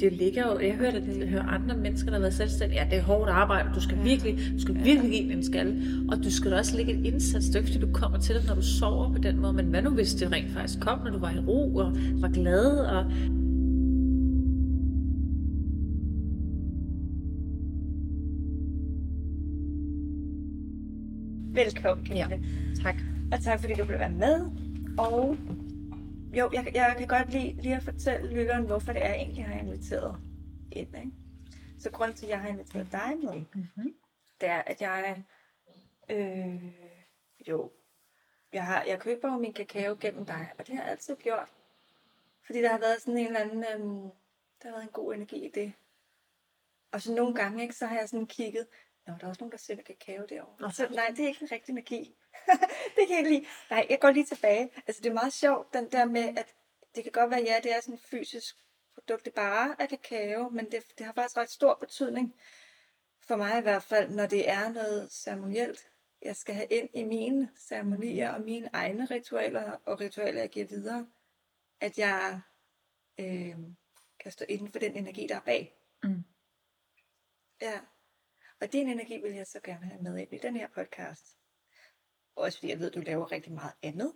det ligger jo, jeg hører det, jeg hører andre mennesker, der har været selvstændige, ja, det er hårdt arbejde, du skal virkelig, du skal virkelig give en skal, og du skal også lægge et indsats, det fordi du kommer til det, når du sover på den måde, men hvad nu hvis det rent faktisk kom, når du var i ro og var glad, og Velkommen, Camilla. Ja, tak. Og tak fordi du blev være med. Og jo, jeg, jeg kan godt lide lige at fortælle lytteren, hvorfor det er egentlig, jeg har inviteret ind. Ikke? Så grunden til, at jeg har inviteret dig med, Mm-hmm. det er, at jeg øh, jo, jeg, har, jeg køber jo min kakao gennem dig, og det har jeg altid gjort. Fordi der har været sådan en eller anden, øhm, der har været en god energi i det. Og så nogle gange, ikke, så har jeg sådan kigget, Nå, der er også nogen, der sælger kakao derovre. Nå, Så, nej, det er ikke en rigtig energi. det kan jeg ikke lide. Nej, jeg går lige tilbage. Altså, det er meget sjovt, den der med, at det kan godt være, ja, det er sådan et fysisk produkt, det bare er kakao, men det, det har faktisk ret stor betydning for mig i hvert fald, når det er noget ceremonielt, jeg skal have ind i mine ceremonier og mine egne ritualer og ritualer, jeg giver videre, at jeg øh, kan stå inden for den energi, der er bag. Mm. Ja. Og din energi vil jeg så gerne have med ind i den her podcast. Også fordi jeg ved, at du laver rigtig meget andet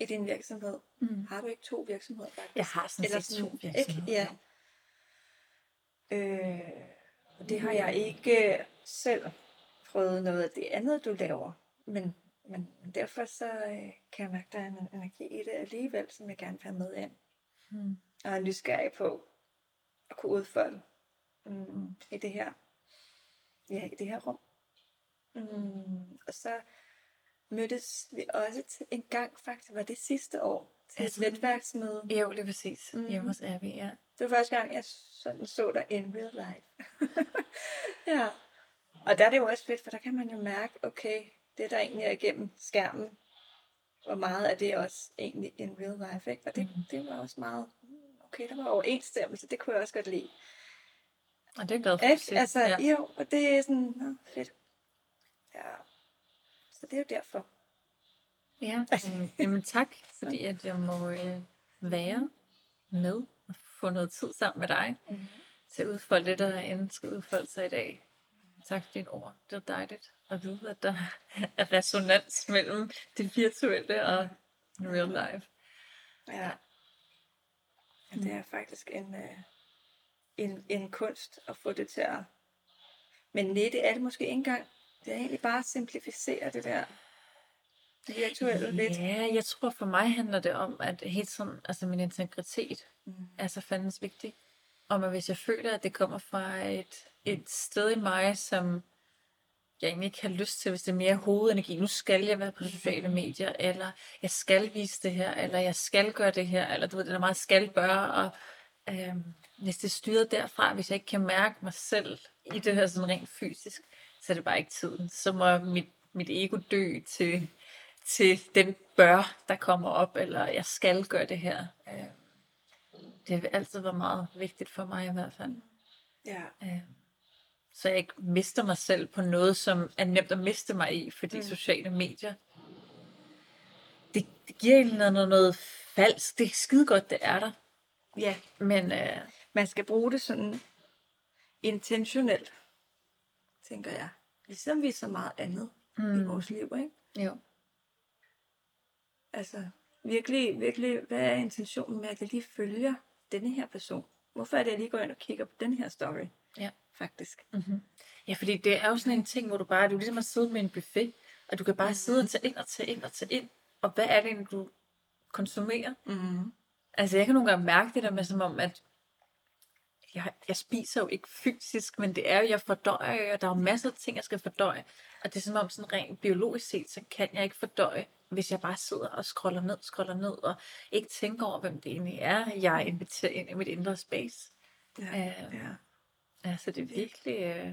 i din virksomhed. Mm. Har du ikke to virksomheder faktisk? Jeg har sådan Eller set to virksomheder. Ikke? Ja. Øh, og det har jeg ikke øh, selv prøvet noget af det andet, du laver. Men, men derfor så øh, kan jeg mærke, at der er en energi i det alligevel, som jeg gerne vil have med ind. Mm. Og er nysgerrig på at kunne udfolde mm, i det her ja, i det her rum. Mm, og så mødtes vi også til en gang, faktisk var det sidste år, til et netværksmøde. Jo, det er præcis. Mm. Hjemme hos Abby, ja. Det var første gang, jeg sådan så dig in real life. ja. Og der er det jo også fedt, for der kan man jo mærke, okay, det der egentlig er igennem skærmen, hvor meget af det også egentlig in real life, ikke? Og det, Mhm. det var også meget, mm, okay, der var overensstemmelse, det kunne jeg også godt lide. Og det er glad for Ikke? Altså, ja. jo, og det er sådan, nå, fedt. Ja. Så det er jo derfor. Ja, mm, jamen tak, fordi at jeg må øh, være med og få noget tid sammen med dig Mm. til at udfolde det, der end skal udfolde sig i dag. Tak for dine ord. Det er dejligt at vide, at der er resonans mellem det virtuelle og real life. Ja. ja det er faktisk en, øh, en, en kunst at få det til at... Men nej, det er det måske ikke engang. Det er egentlig bare at simplificere det der virtuelle lidt. Ja, jeg tror for mig handler det om, at helt sådan, altså min integritet Mm. er så fandens vigtig. Om at hvis jeg føler, at det kommer fra et, et sted i mig, som jeg egentlig ikke har lyst til, hvis det er mere hovedenergi. Nu skal jeg være på sociale medier, eller jeg skal vise det her, eller jeg skal gøre det her, eller du ved, det er meget skal børe, og øhm, hvis det er styret derfra, hvis jeg ikke kan mærke mig selv i det her sådan rent fysisk, så er det bare ikke tiden. Så må mit, mit ego dø til, til den bør, der kommer op, eller jeg skal gøre det her. Øhm, det har altid været meget vigtigt for mig i hvert fald. Ja. Øh, så jeg ikke mister mig selv på noget, som er nemt at miste mig i, fordi mm. sociale medier, det, det giver en eller andet noget falsk. Det er skide godt, det er der. ja. Men øh, Man skal bruge det sådan intentionelt, tænker jeg. Ligesom vi er så meget andet mm. i vores liv, ikke? jo. Altså, virkelig, virkelig, hvad er intentionen med, at jeg lige følger denne her person? Hvorfor er det, at jeg lige går ind og kigger på den her story? Ja. Faktisk. Mm-hmm. Ja, fordi det er jo sådan en ting, hvor du bare, du er ligesom at sidde med en buffet, og du kan bare sidde og tage ind og tage ind og tage ind. Og hvad er det, du konsumerer? Mm. Altså, jeg kan nogle gange mærke det der med, som om, at jeg, jeg spiser jo ikke fysisk, men det er jo, jeg fordøjer, og der er jo masser af ting, jeg skal fordøje. Og det er som om, sådan rent biologisk set, så kan jeg ikke fordøje, hvis jeg bare sidder og scroller ned, scroller ned, og ikke tænker over, hvem det egentlig er, jeg inviterer ind i mit indre space. Ja. Øh, ja. Altså, det er virkelig, øh,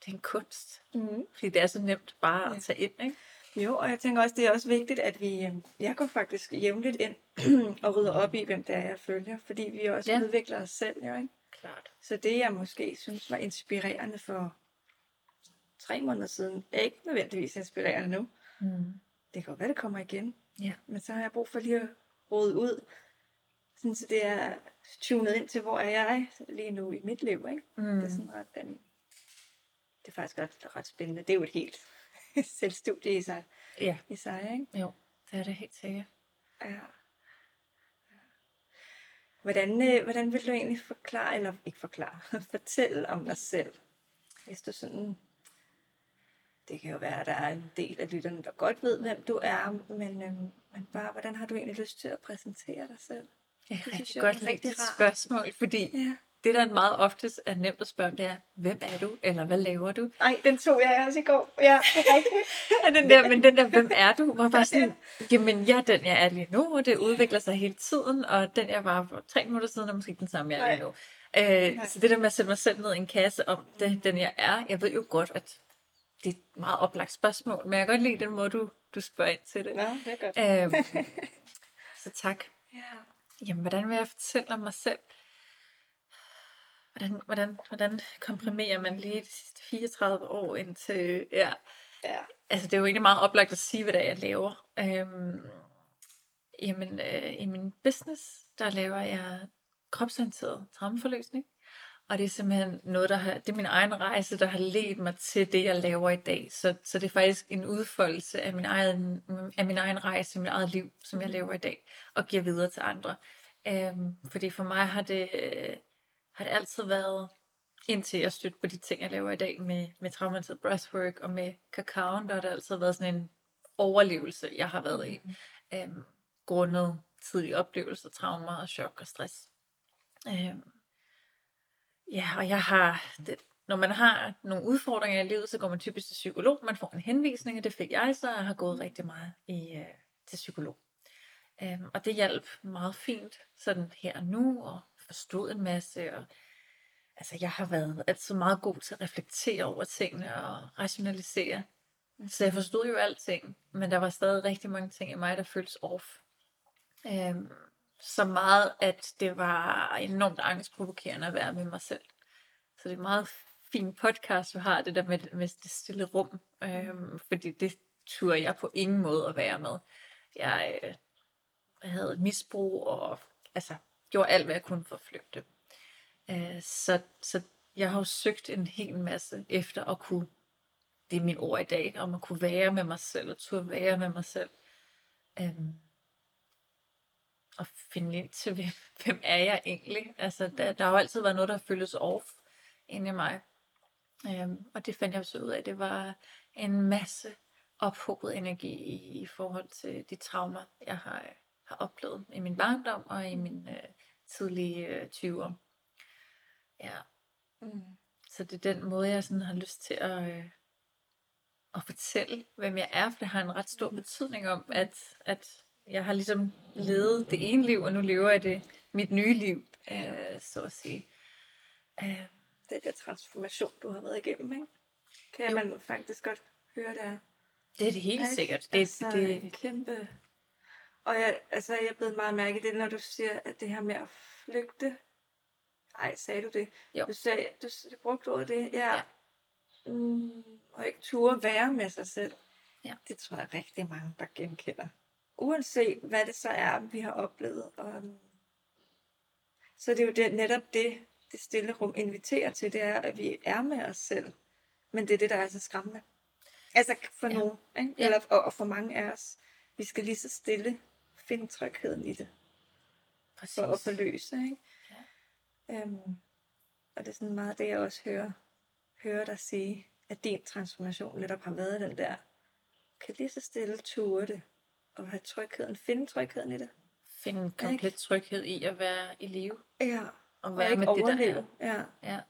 det er en kunst. Mm. Fordi det er så nemt bare at Ja. tage ind, ikke? Jo, og jeg tænker også, det er også vigtigt, at vi, øh, jeg går faktisk jævnligt ind og rydder op i, hvem det er, jeg følger, fordi vi også ja. udvikler os selv, jo, ikke? Klart. Så det, jeg måske synes var inspirerende for tre måneder siden, er ikke nødvendigvis inspirerende nu. Mm. Det kan godt være, det kommer igen. Ja. Men så har jeg brug for lige at rode ud, sådan, så det er tunet ind til, hvor er jeg lige nu i mit liv, ikke? Mm. Det er sådan ret, um, det er faktisk ret, ret spændende. Det er jo et helt selvstudie i sig, Ja, i sig ikke? jo, det er det helt sikkert. Ja. Hvordan, øh, hvordan vil du egentlig forklare, eller ikke forklare, fortælle om dig selv? Hvis du sådan, det kan jo være, at der er en del af lytterne, der godt ved, hvem du er, men, øhm, men bare, hvordan har du egentlig lyst til at præsentere dig selv? Jeg kan Det rigtig er godt lide rart. spørgsmål, fordi Ja. Det, der meget oftest er nemt at spørge, det er, hvem er du, eller hvad laver du? Ej, den tog jeg også i går. Ja. Ja, den der, men den der, hvem er du, var bare sådan, jamen jeg er den, jeg er lige nu, og det udvikler sig hele tiden, og den, jeg var for tre minutter siden, er måske den samme, jeg er lige nu. Øh, så det der med at sætte mig selv ned i en kasse, om det, den jeg er, jeg ved jo godt, at det er et meget oplagt spørgsmål, men jeg kan godt lide den måde, du, du spørger ind til det. Nå, det er godt. Øh, så tak. Ja. Jamen, hvordan vil jeg fortælle om mig selv? Hvordan, hvordan, hvordan komprimerer man lige de sidste 34 år indtil... Ja, ja. altså det er jo egentlig meget oplagt at sige, hvad det er, jeg laver. Øhm, jamen, øh, i min business, der laver jeg kropsorienteret traumeforløsning. Og det er simpelthen noget, der har, det er min egen rejse, der har ledt mig til det, jeg laver i dag. Så, så det er faktisk en udfoldelse af min, egen, af min egen rejse, mit eget liv, som jeg lever i dag, og giver videre til andre. Øhm, fordi for mig har det, øh, har det altid været, indtil jeg stødte på de ting, jeg laver i dag med, med traumatiseret breathwork og med kakaoen, der har det altid været sådan en overlevelse, jeg har været i. Øhm, grundet tidlige oplevelser, traumer og chok og stress. Øhm, ja, og jeg har, det, når man har nogle udfordringer i livet, så går man typisk til psykolog. Man får en henvisning, og det fik jeg, så jeg har gået rigtig meget i, øh, til psykolog. Øhm, og det hjalp meget fint, sådan her og nu, og forstod en masse, og altså jeg har været altid meget god til at reflektere over tingene og rationalisere. Så jeg forstod jo alting, men der var stadig rigtig mange ting i mig, der føltes off. Øhm, så meget, at det var enormt angstprovokerende at være med mig selv. Så det er en meget fin podcast, du har, det der med, med det stille rum. Øhm, fordi det turde jeg på ingen måde at være med. Jeg, øh, havde et misbrug, og altså, gjorde alt, hvad jeg kunne for at flygte. Øh, så, så jeg har jo søgt en hel masse efter at kunne, det er min ord i dag, om at kunne være med mig selv, og turde være med mig selv. Øhm, og finde ind til, hvem, hvem er jeg egentlig? Altså, der, der har jo altid været noget, der føles off inde i mig. Øhm, og det fandt jeg så ud af, det var en masse ophobet energi i, i forhold til de traumer, jeg har, øh, har oplevet i min barndom og i min øh, tidlige øh, 20'er. Ja. Mm. Så det er den måde, jeg sådan har lyst til at, øh, at fortælle, hvem jeg er, for det har en ret stor betydning om, at, at jeg har ligesom levet det ene liv, og nu lever jeg det mit nye liv, øh, så at sige. Øh, Den der transformation, du har været igennem, ikke? Kan Jo. man faktisk godt høre, det er. det er det helt Ikke? sikkert. Det, altså, det, en kæmpe... Og jeg, altså, jeg er blevet meget mærke i det, når du siger, at det her med at flygte... Ej, sagde du det? Jo. Du, sagde, du, du brugte ordet det, ja. Ja. Mm, og ikke turde være med sig selv. Ja. Det tror jeg rigtig mange, der genkender. Uanset hvad det så er, vi har oplevet. Og, så det er jo det, netop det, det stille rum inviterer til, det er, at vi er med os selv. Men det er det, der er så skræmmende. Altså for Ja. nogen, ikke? Eller, og, og for mange af os. Vi skal lige så stille finde trygheden i det, præcis. for at forløse. Ikke? Ja. Øhm, og det er sådan meget det, jeg også hører, hører dig sige, at din transformation netop har været den der, kan lige så stille ture det, og have trygheden, finde trygheden i det. Finde komplet tryghed i at være i live. Ja, Og og være ikke med det, der overleve. er. Ja. Ja.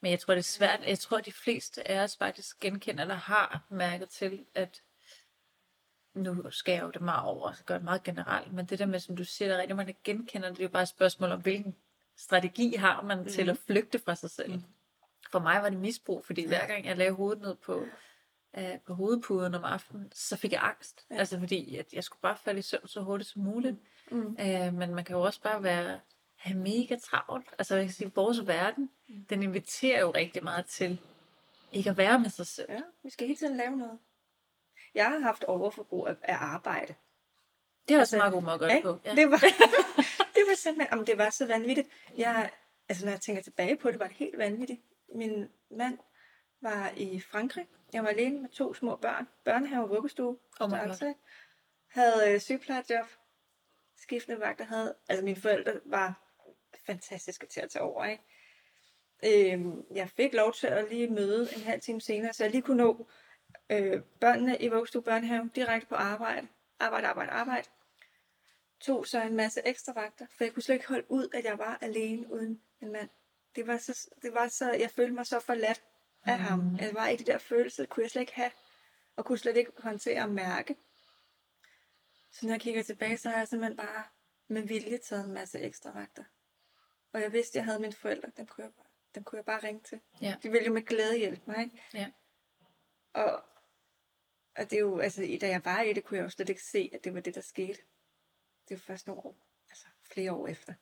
Men jeg tror, det er svært. Jeg tror, de fleste af os faktisk genkender, eller har mærket til, at nu skal jeg jo det meget over, så gør det meget generelt, men det der med, som du siger, der er rigtig mange, der genkender det, det er jo bare et spørgsmål om, hvilken strategi har man mm. til at flygte fra sig selv. Mm. For mig var det misbrug, fordi hver gang jeg lagde hovedet ned på, øh, på hovedpuden om aftenen, så fik jeg angst. Ja. Altså fordi, at jeg skulle bare falde i søvn så hurtigt som muligt. Mm. Øh, men man kan jo også bare være have mega travlt. Altså jeg kan sige, vores verden, Mm. den inviterer jo rigtig meget til ikke at være med sig selv. ja, vi skal hele tiden lave noget. Jeg har haft overforbrug af, af arbejde. Det også Altså, en meget god at gøre det på. Ja. Det, var, det var simpelthen, om det var så vanvittigt. Jeg, altså når jeg tænker tilbage på det, var det helt vanvittigt. Min mand var i Frankrig. Jeg var alene med to små børn. Børnehave og vuggestue. Oh? Havde øh, sygeplejejob. Skiftende vagter havde. Altså mine forældre var fantastiske til at tage over, ikke? Øhm, jeg fik lov til at lige møde en halv time senere, så jeg lige kunne nå øh, børnene i vuggestue børnehave direkte på arbejde. Arbejde, arbejde, arbejde. Tog så en masse ekstra vagter, for jeg kunne slet ikke holde ud, at jeg var alene uden en mand. Det var så, det var så jeg følte mig så forladt af ham. Jeg var i de der følelser, kunne jeg slet ikke have, og kunne slet ikke håndtere og mærke. Så når jeg kigger tilbage, så har jeg simpelthen bare med vilje taget en masse ekstra vagter. Og jeg vidste, at jeg havde mine forældre, dem kunne jeg bare, dem kunne jeg bare ringe til. Ja. De ville jo med glæde hjælpe mig, ikke? Ja. Og, og det er jo, altså, da jeg var i det, kunne jeg jo slet ikke se, at det var det, der skete. Det var først nogle år, altså flere år efter.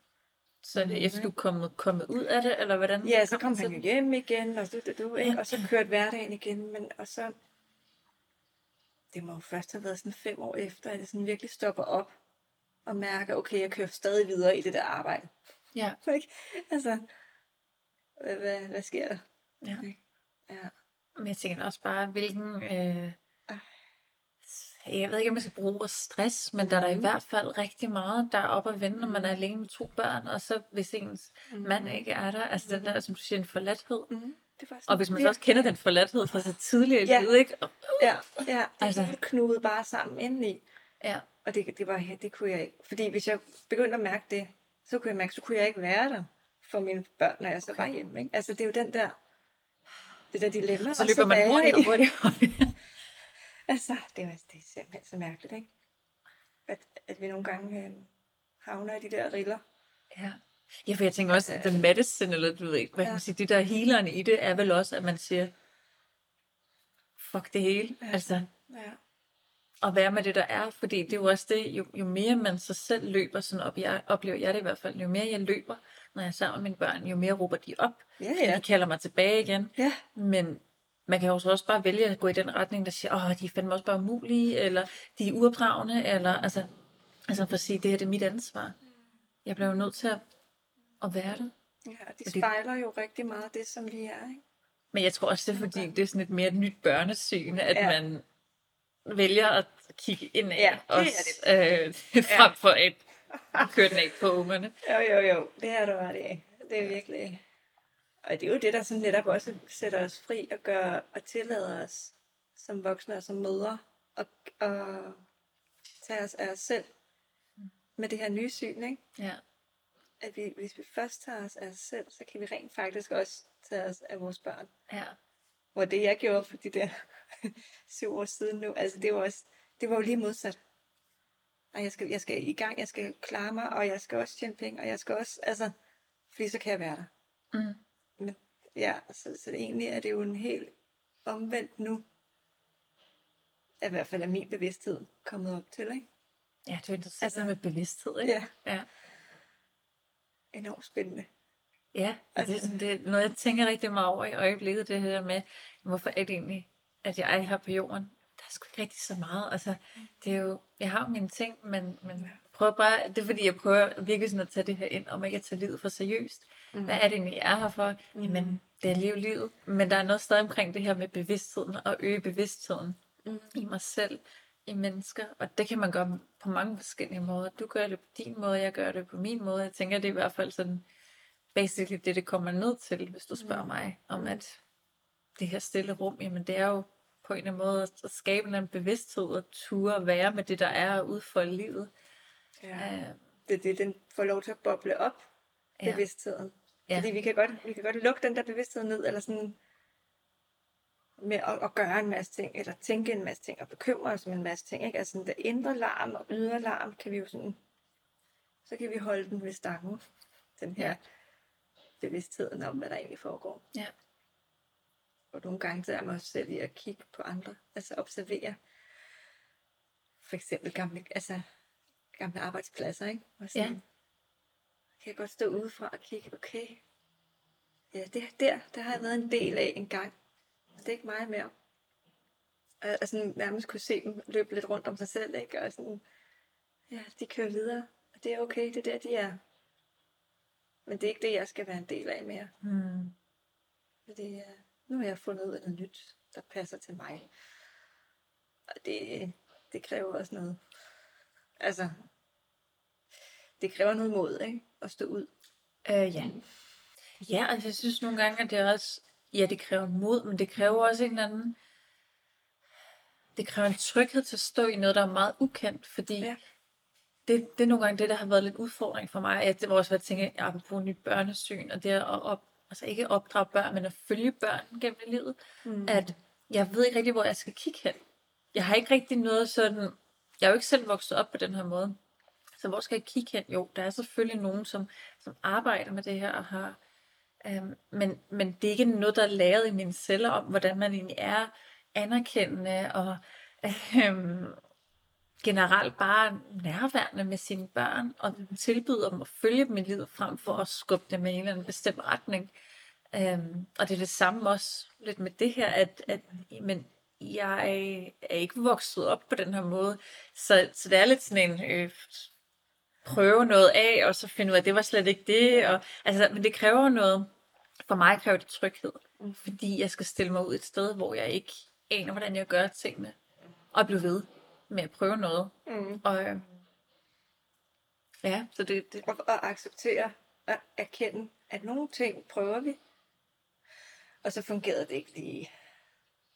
Så er det efter du er kommet, kommet ud af det, eller hvordan? Ja, så kom til han jo hjem igen, og, du, du, du, ikke? og så kørte hverdagen igen, men og så, det må jo først have været sådan fem år efter, at jeg sådan virkelig stopper op og mærker, okay, jeg kører stadig videre i det der arbejde. Ja. Ikke? Altså, hvad, hvad, hvad sker der? ja. Ja. Men jeg tænker også bare, hvilken... Øh. Jeg ved ikke, om jeg skal bruge ordet stress, men der er der i Mhm. hvert fald rigtig meget, der er op at vende, når man er alene med to børn, og så hvis ens Mhm. mand ikke er der, altså den der, som du siger, en forladthed. Mm-hmm. Det sådan Og hvis man så også kender den forladthed fra så tidligere i Ja. livet, ikke? Og, Ja, ja, det Altså. altså. knudet bare sammen indeni. ja, Og det, det, var, det kunne jeg ikke. Fordi hvis jeg begyndte at mærke det, så kunne jeg mærke, så kunne jeg ikke være der for mine børn, når jeg så Okay. var hjemme. Ikke? Altså det er jo den der, det der dilemma. så løber man hurtigt og hurtigt. Altså, det, var, det er simpelthen så mærkeligt, ikke? At, at vi nogle gange øh, havner i de der riller. Ja. Ja, for jeg tænker også, at den medicine, eller du ved ikke, hvad kan man sige, de der healerne i det, er vel også, at man siger, fuck det hele. Ja. Altså, Ja. at være med det, der er, fordi det er jo også det, jo, jo mere man sig selv løber, sådan op, jeg oplever jeg det i hvert fald, jo mere jeg løber, når jeg er sammen med mine børn, jo mere råber de op, Ja, ja. de kalder mig tilbage igen, Ja, men man kan jo så også bare vælge at gå i den retning, der siger, åh, de er fandme også bare umulige, eller de er uopdragende, eller altså, altså for at sige, det her det er mit ansvar. Jeg bliver jo nødt til at, at være det. ja de Fordi- spejler jo rigtig meget det, som vi er, ikke? Men jeg tror også, det er fordi, det er sådan et mere et nyt børnesyn, at Ja. man vælger at kigge ind af, Ja, det er også, øh, frem for at køre den af på ungerne. Jo, jo, jo. Det er du ret i. Det er virkelig... Og det er jo det, der sådan netop også sætter os fri og gør og tillader os som voksne og som mødre og, og tage os af os selv med det her nye syn, ikke? Ja. At vi, hvis vi først tager os af os selv, så kan vi rent faktisk også tage os af vores børn. ja. Hvor det, jeg gjorde for de der syv år siden nu, altså det var, også, det var jo lige modsat. Og jeg skal, jeg skal i gang, jeg skal klare mig, og jeg skal også tjene penge, og jeg skal også, altså, fordi så kan jeg være der. Mm. Men, ja, så, så egentlig er det jo en helt omvendt nu. I hvert fald er min bevidsthed kommet op til, ikke? Ja, det er interessant Altså- altså, med bevidsthed, ikke? Ja, Ja. enormt spændende. Ja, og det er, sådan, det er noget, jeg tænker rigtig meget over i øjeblikket, det her med, hvorfor er det egentlig, at jeg er her på jorden? Der er sgu ikke rigtig så meget. Altså, det er jo, jeg har jo mine ting, men, men prøver bare, det er fordi, jeg prøver virkelig sådan at tage det her ind, om ikke at tage livet for seriøst. Mm. Hvad er det egentlig, jeg er her for? Mm. Jamen, det er at leve livet. Men der er noget stadig omkring det her med bevidstheden, og øge bevidstheden Mm. i mig selv, i mennesker. Og det kan man gøre på mange forskellige måder. Du gør det på din måde, jeg gør det på min måde. Jeg tænker, det er i hvert fald sådan, basically det, det kommer ned til, hvis du spørger mig, om at det her stille rum, jamen det er jo på en eller anden måde at skabe en bevidsthed og ture at være med det, der er og udfolde livet. Ja. Uh, Det er det, den får lov til at boble op, Ja. bevidstheden. Ja. Fordi vi kan, godt, vi kan godt lukke den der bevidsthed ned, eller sådan med at, at gøre en masse ting, eller tænke en masse ting, og bekymre os om en masse ting. Ikke? Altså sådan der indre larm og ydre larm, kan vi jo sådan, så kan vi holde den ved stangen, den her Ja. bevidstheden om, hvad der egentlig foregår. ja. Og nogle gange tager mig også selv i at kigge på andre, altså observere for eksempel gamle, altså, gamle arbejdspladser, ikke? Og sådan, Ja. Kan jeg godt stå udefra og kigge, okay, ja, det der, der har jeg været en del af en gang. Det er ikke mig mere. Og jeg sådan nærmest kunne se dem løbe lidt rundt om sig selv, ikke? Og sådan, ja, de kører videre, og det er okay, det er der, de er. Men det er ikke det, jeg skal være en del af mere. Mm. Det er, nu har jeg fundet ud af noget nyt, der passer til mig. Og det, det kræver også noget. Altså, det kræver noget mod, ikke? At stå ud. Øh, ja. Ja, altså jeg synes nogle gange, at det er også, ja, det kræver mod, men det kræver også en eller anden, det kræver en tryghed til at stå i noget, der er meget ukendt, fordi Ja. det, det er nogle gange det, der har været lidt udfordring for mig. At det var også, hvad jeg tænker, jeg på nyt børnesyn, og det at op, altså ikke opdrage børn, men at følge børn gennem livet, Mm. at jeg ved ikke rigtig, hvor jeg skal kigge hen. Jeg har ikke rigtig noget sådan, jeg er jo ikke selv vokset op på den her måde. Så hvor skal jeg kigge hen? Jo, der er selvfølgelig nogen, som, som arbejder med det her og har Øhm, men, men det er ikke noget, der er lavet i mine celler om, hvordan man egentlig er anerkendende og øhm, generelt bare nærværende med sine børn og tilbyder dem at følge dem i livet frem for at skubbe dem i en eller anden bestemt retning. Øhm, og det er det samme også lidt med det her, at, at men jeg er ikke vokset op på den her måde. Så, så det er lidt sådan en øh, prøve noget af, og så finde ud af, at det var slet ikke det. Og, altså, men det kræver noget. For mig kræver det tryghed. Mm. Fordi jeg skal stille mig ud et sted, hvor jeg ikke aner, hvordan jeg gør tingene. Og blive ved med at prøve noget. Mm. Og øh, ja, så det, det Og, og acceptere og erkende, at nogle ting prøver vi, og så fungerede det ikke lige,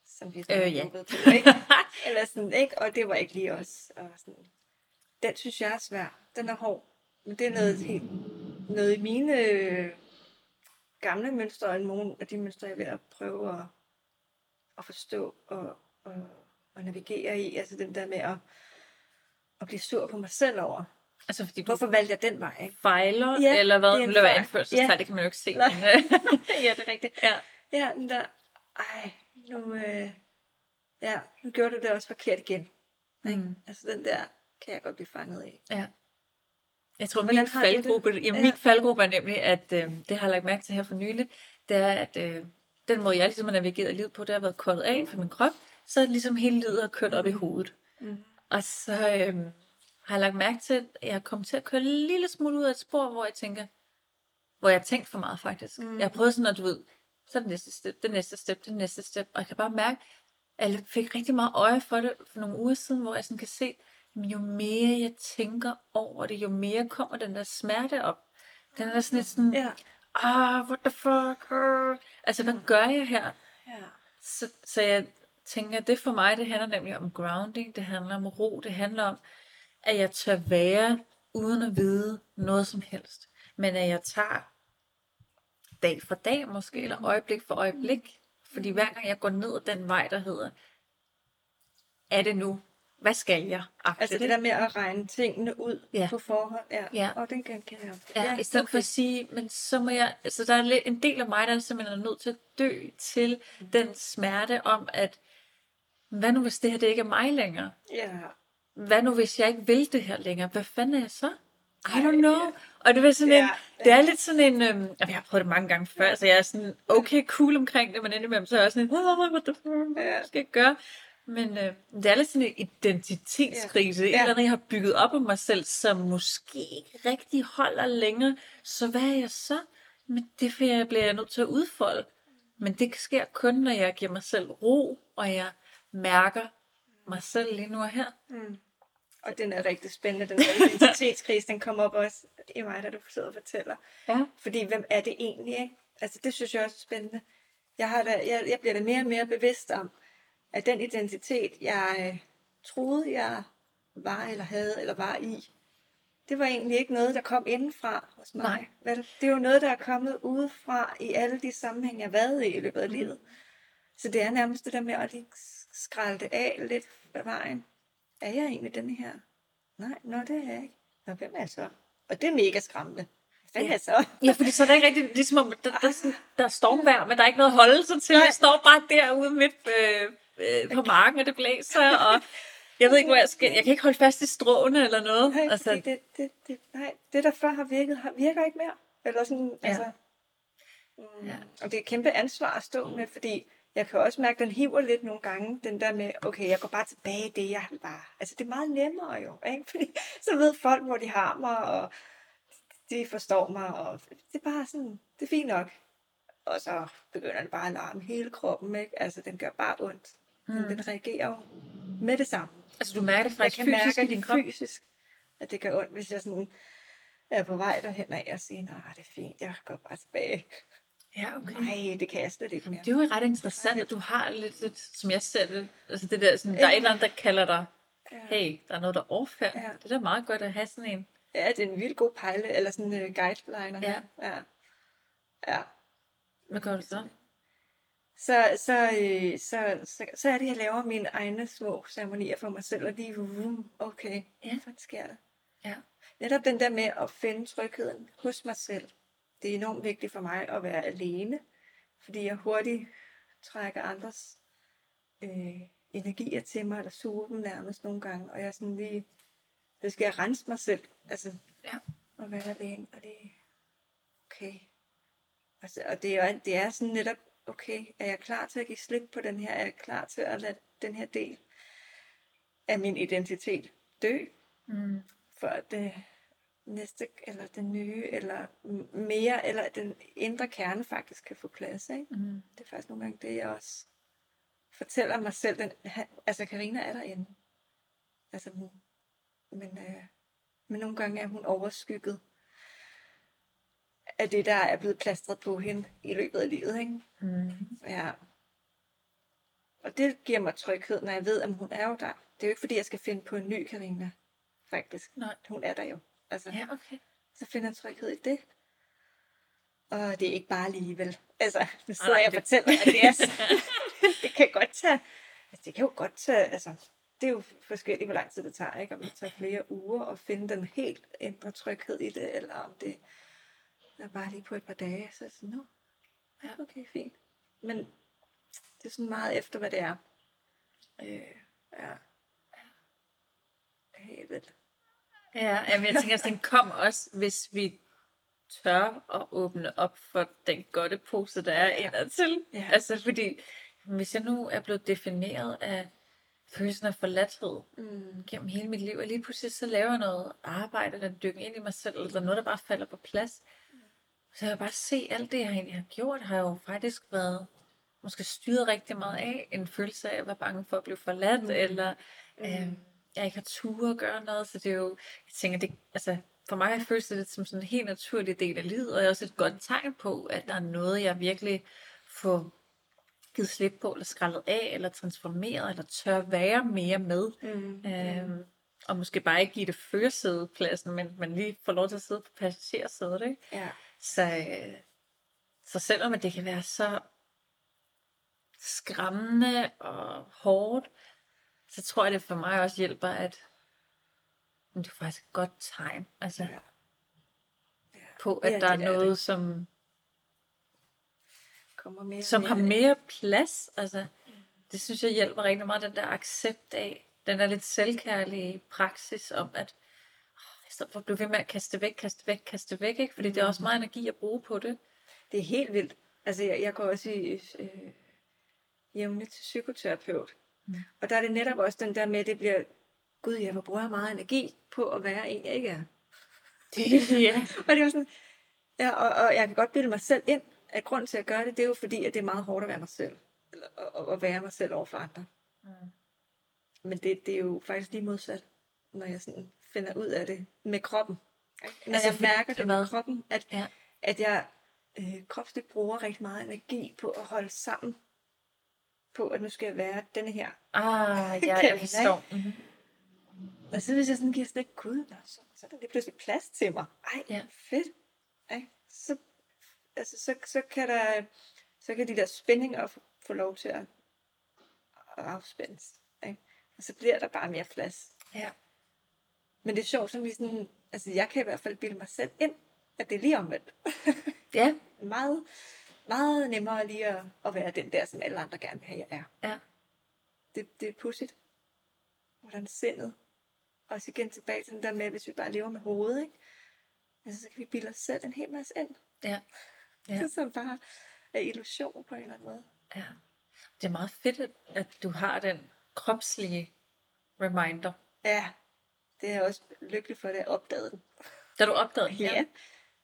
som vi Øh, ja. på, ikke? Eller sådan, ikke? Og det var ikke lige os. Og sådan. Den synes jeg er svær. Den er hård. Men det er noget, helt, noget i mine øh, gamle mønstre, og nogle af de mønstre, jeg er ved at prøve at, at forstå og, og, og navigere i. Altså den der med at, at blive sur på mig selv over. altså fordi Hvorfor valgte jeg den vej? Ikke? fejler, Ja, eller hvad? Nu laver jeg anførselstegn, Ja. det kan man jo ikke se. Men, øh, ja, det er rigtigt. ja. Ja, den der, ej, nu, øh, ja, nu gjorde du det også forkert igen. Ikke? Mm. Altså den der, kan jeg godt blive fanget af. Ja. Jeg tror, Hvordan min du det? faldgruppe, ja, min faldgruppe er nemlig, at øh, det har jeg lagt mærke til her for nylig, det er, at øh, den måde, jeg ligesom har navigeret livet på, det har været koldet af for min krop, så er det ligesom hele livet har kørt op i hovedet. Mm. Og så øh, har jeg lagt mærke til, at jeg er kommet til at køre en lille smule ud af et spor, hvor jeg tænker, hvor jeg har tænkt for meget faktisk. Mm. Jeg har prøvet sådan, at du ved, så er det næste step, det næste step, det næste step, og jeg kan bare mærke, at jeg fik rigtig meget øje for det for nogle uger siden, hvor jeg sådan kan se, jamen, jo mere jeg tænker over det, jo mere kommer den der smerte op. Den er sådan lidt sådan, Ja. ah, what the fuck, uh. altså hvad gør jeg her? ja. Så, så jeg tænker, at det for mig, det handler nemlig om grounding, det handler om ro, det handler om, at jeg tør være, uden at vide noget som helst. Men at jeg tager dag for dag måske, eller øjeblik for øjeblik. Fordi hver gang jeg går ned den vej, der hedder, er det nu? Hvad skal jeg? Altså det der med at regne tingene ud Ja. på forhånd. Ja. Ja. Og den kan jeg. Ja, i stedet for at sige, men så må jeg, altså der er en del af mig, der simpelthen er nødt til at dø til den smerte om, at hvad nu hvis det her det ikke er mig længere? Ja. Hvad nu hvis jeg ikke vil det her længere? Hvad fanden er jeg så? I don't know. Og det er sådan en, Ja, det er lidt sådan en, øhm, jeg har prøvet det mange gange før, så jeg er sådan okay cool omkring det, men indimellem så er jeg sådan en, fuck, Ja. hvad skal jeg gøre? Men øh, det er lidt sådan en identitetskrise, ja. Et eller andet, jeg har bygget op om mig selv, som måske ikke rigtig holder længere. Så hvad er jeg så? Men det bliver jeg nødt til at udfolde. Men det sker kun, når jeg giver mig selv ro, og jeg mærker mig selv lige nu og her. Mm. Og den er rigtig spændende, den der identitetskrise, den kommer op også i mig, da du sidder og fortæller. Ja. Fordi hvem er det egentlig, ikke? Altså det synes jeg også er spændende. Jeg, har da, jeg, jeg bliver da mere og mere bevidst om, at den identitet, jeg øh, troede, jeg var eller havde eller var i, det var egentlig ikke noget, der kom indenfra hos mig. Nej. Vel? Det er jo noget, der er kommet udefra i alle de sammenhænge, jeg har været i i løbet af livet. Så det er nærmest det der med at lige skralde det af lidt af vejen. Er jeg egentlig den her? Nej, nå, det er jeg ikke. Nå, hvem er jeg så? Og det er mega skræmmende. Hvad er Ja. så? Ja, fordi så er det ikke rigtig, ligesom om, der, der, er sådan- der er stormvejr, men der er ikke noget at holde sig til. Jeg står bare derude midt øh, øh, på marken, og det blæser, og jeg ved ikke, hvor jeg skal. Jeg kan ikke holde fast i stråene eller noget. Nej, altså, det, det, det, nej, det der før har virket, har, virker ikke mere. Eller sådan, Ja. altså, mm, Ja. Og det er et kæmpe ansvar at stå med, fordi jeg kan også mærke, at den hiver lidt nogle gange, den der med, okay, jeg går bare tilbage i det, jeg var. Altså, det er meget nemmere jo, ikke? Fordi så ved folk, hvor de har mig, og de forstår mig, og det er bare sådan, det er fint nok. Og så begynder den bare at larme hele kroppen, ikke? Altså, den gør bare ondt. Mm. Den, den reagerer jo med det samme. Altså, du mærker det Jeg faktisk kan fysisk mærke i din krop? fysisk, at det gør ondt, hvis jeg sådan er på vej derhen af og siger, nej, det er fint, jeg går bare tilbage. Ja, okay. Nej, det kan jeg slet ikke mere. Det er jo ret interessant, at du har lidt, lidt som jeg ser det, altså det der, sådan, der er et eller andet, der kalder dig, hey, der er noget, der overfærd. Ja. Det er da meget godt at have sådan en. Ja, det er en vildt god pejle, eller sådan en uh, guideliner. Ja. ja. Ja. Hvad gør du så? Så, så, øh, så, så, så er det, jeg laver mine egne små ceremonier for mig selv, og lige, uh, okay, Ja. hvad sker der? Ja. Netop den der med at finde trygheden hos mig selv. Det er enormt vigtigt for mig at være alene, fordi jeg hurtigt trækker andres øh, energier til mig, eller suger dem nærmest nogle gange, og jeg er sådan lige, så skal jeg rense mig selv, altså, Ja. og være alene, og det er okay. Altså, og det er, det er sådan netop, okay, er jeg klar til at give slip på den her, er jeg klar til at lade den her del af min identitet dø, Mm. for at det næste, eller den nye, eller mere, eller den indre kerne faktisk kan få plads. Ikke? Mm. Det er faktisk nogle gange det, jeg også fortæller mig selv. Den, altså, Karina er derinde. Altså, hun, men, øh, men nogle gange er hun overskygget af det, der er blevet plastret på hende i løbet af livet. Ikke? Mm. Ja. Og det giver mig tryghed, når jeg ved, at hun er jo der. Det er jo ikke, fordi jeg skal finde på en ny Karina, faktisk. Nej. Hun er der jo. Altså, Ja, okay. så finder jeg tryghed i det. Og det er ikke bare alligevel. Altså, nu sidder Nej, jeg og det- fortæller, at det er så, det kan godt tage, altså, det kan jo godt tage, altså, det er jo forskelligt, hvor lang tid det tager, ikke? Om det tager flere uger at finde den helt indre tryghed i det, eller om det er bare lige på et par dage, så er det sådan, nå, ja, okay, fint. Men det er sådan meget efter, hvad det er. Øh, ja. Helt vildt. Ja, jamen, jeg tænker, at den kom også, hvis vi tør at åbne op for den godtepose, der er Ja. indadtil. Ja. Altså, fordi hvis jeg nu er blevet defineret af følelsen af forladthed Mm. gennem hele mit liv, og lige pludselig så laver jeg noget arbejde, der dykker ind i mig selv, eller der er noget, der bare falder på plads, så jeg bare se alt det, jeg egentlig har gjort, har jo faktisk været måske styret rigtig meget af en følelse af at være bange for at blive forladt, mm. eller øh, jeg ikke har tur at gøre noget, så det er jo, jeg tænker, det, altså, for mig føles det lidt som sådan en helt naturlig del af livet, og det er også et godt tegn på, at der er noget, jeg virkelig får givet slip på, eller skrællet af, eller transformeret, eller tør være mere med. Mm. Øhm, og måske bare ikke give det førersædepladsen, men, men lige få lov til at sidde på passagersædet, ikke? Ja. Så, øh, så selvom det kan være så skræmmende og hårdt, så tror jeg, det for mig også hjælper, at det er faktisk et godt tegn. Altså, Ja. Ja. på, at Ja, der er er noget, det. som, kommer mere som mere har mere plads. Altså, det synes jeg hjælper rigtig meget, den der accept af, den der lidt selvkærlige praksis om, at stedet for at blive ved med at kaste væk, kaste væk, kaste væk, ikke? fordi det er også meget energi at bruge på det. Det er helt vildt. Altså, jeg, jeg går også i øh, jævnligt til psykoterapeut. Mm. Og der er det netop også den der med, at det bliver, gud, jeg hvor bruger jeg meget energi på at være en, jeg ikke er. ja. Og det er sådan, ja, og, og jeg kan godt bilde mig selv ind, at grund til at gøre det, det er jo fordi, at det er meget hårdt at være mig selv. Eller at, at være mig selv over for andre. Mm. Men det, det er jo faktisk lige modsat, når jeg sådan finder ud af det med kroppen. Når Altså, jeg for- mærker det med kroppen, at, Ja. at jeg øh, kropsligt bruger rigtig meget energi på at holde sammen på, at nu skal jeg være denne her. Ah, ja, jeg forstår. Mm-hmm. Og så hvis jeg sådan giver sådan lidt, gud, så, så er der lige pludselig plads til mig. Ej, ja. fedt. Ej, så, altså, så, så, kan der, så kan de der spændinger få, få lov til at, at afspændes. Ikke? Og så bliver der bare mere plads. Ja. Men det er sjovt, som vi sådan, altså jeg kan i hvert fald bilde mig selv ind, at det er lige omvendt. Ja, meget, meget nemmere lige at, at være den der, som alle andre gerne vil have, jeg er. ja. Det, det er pudsigt. Hvordan sindet. Også igen tilbage til den der med, hvis vi bare lever med hovedet, ikke? Altså, så kan vi bilde os selv en hel masse ind. Ja. Ja. Det som bare er illusion på en eller anden måde. Ja. Det er meget fedt, at, at du har den kropslige reminder. Ja, det er jeg også lykkelig for, at jeg opdagede den. Da du opdagede den, Ja.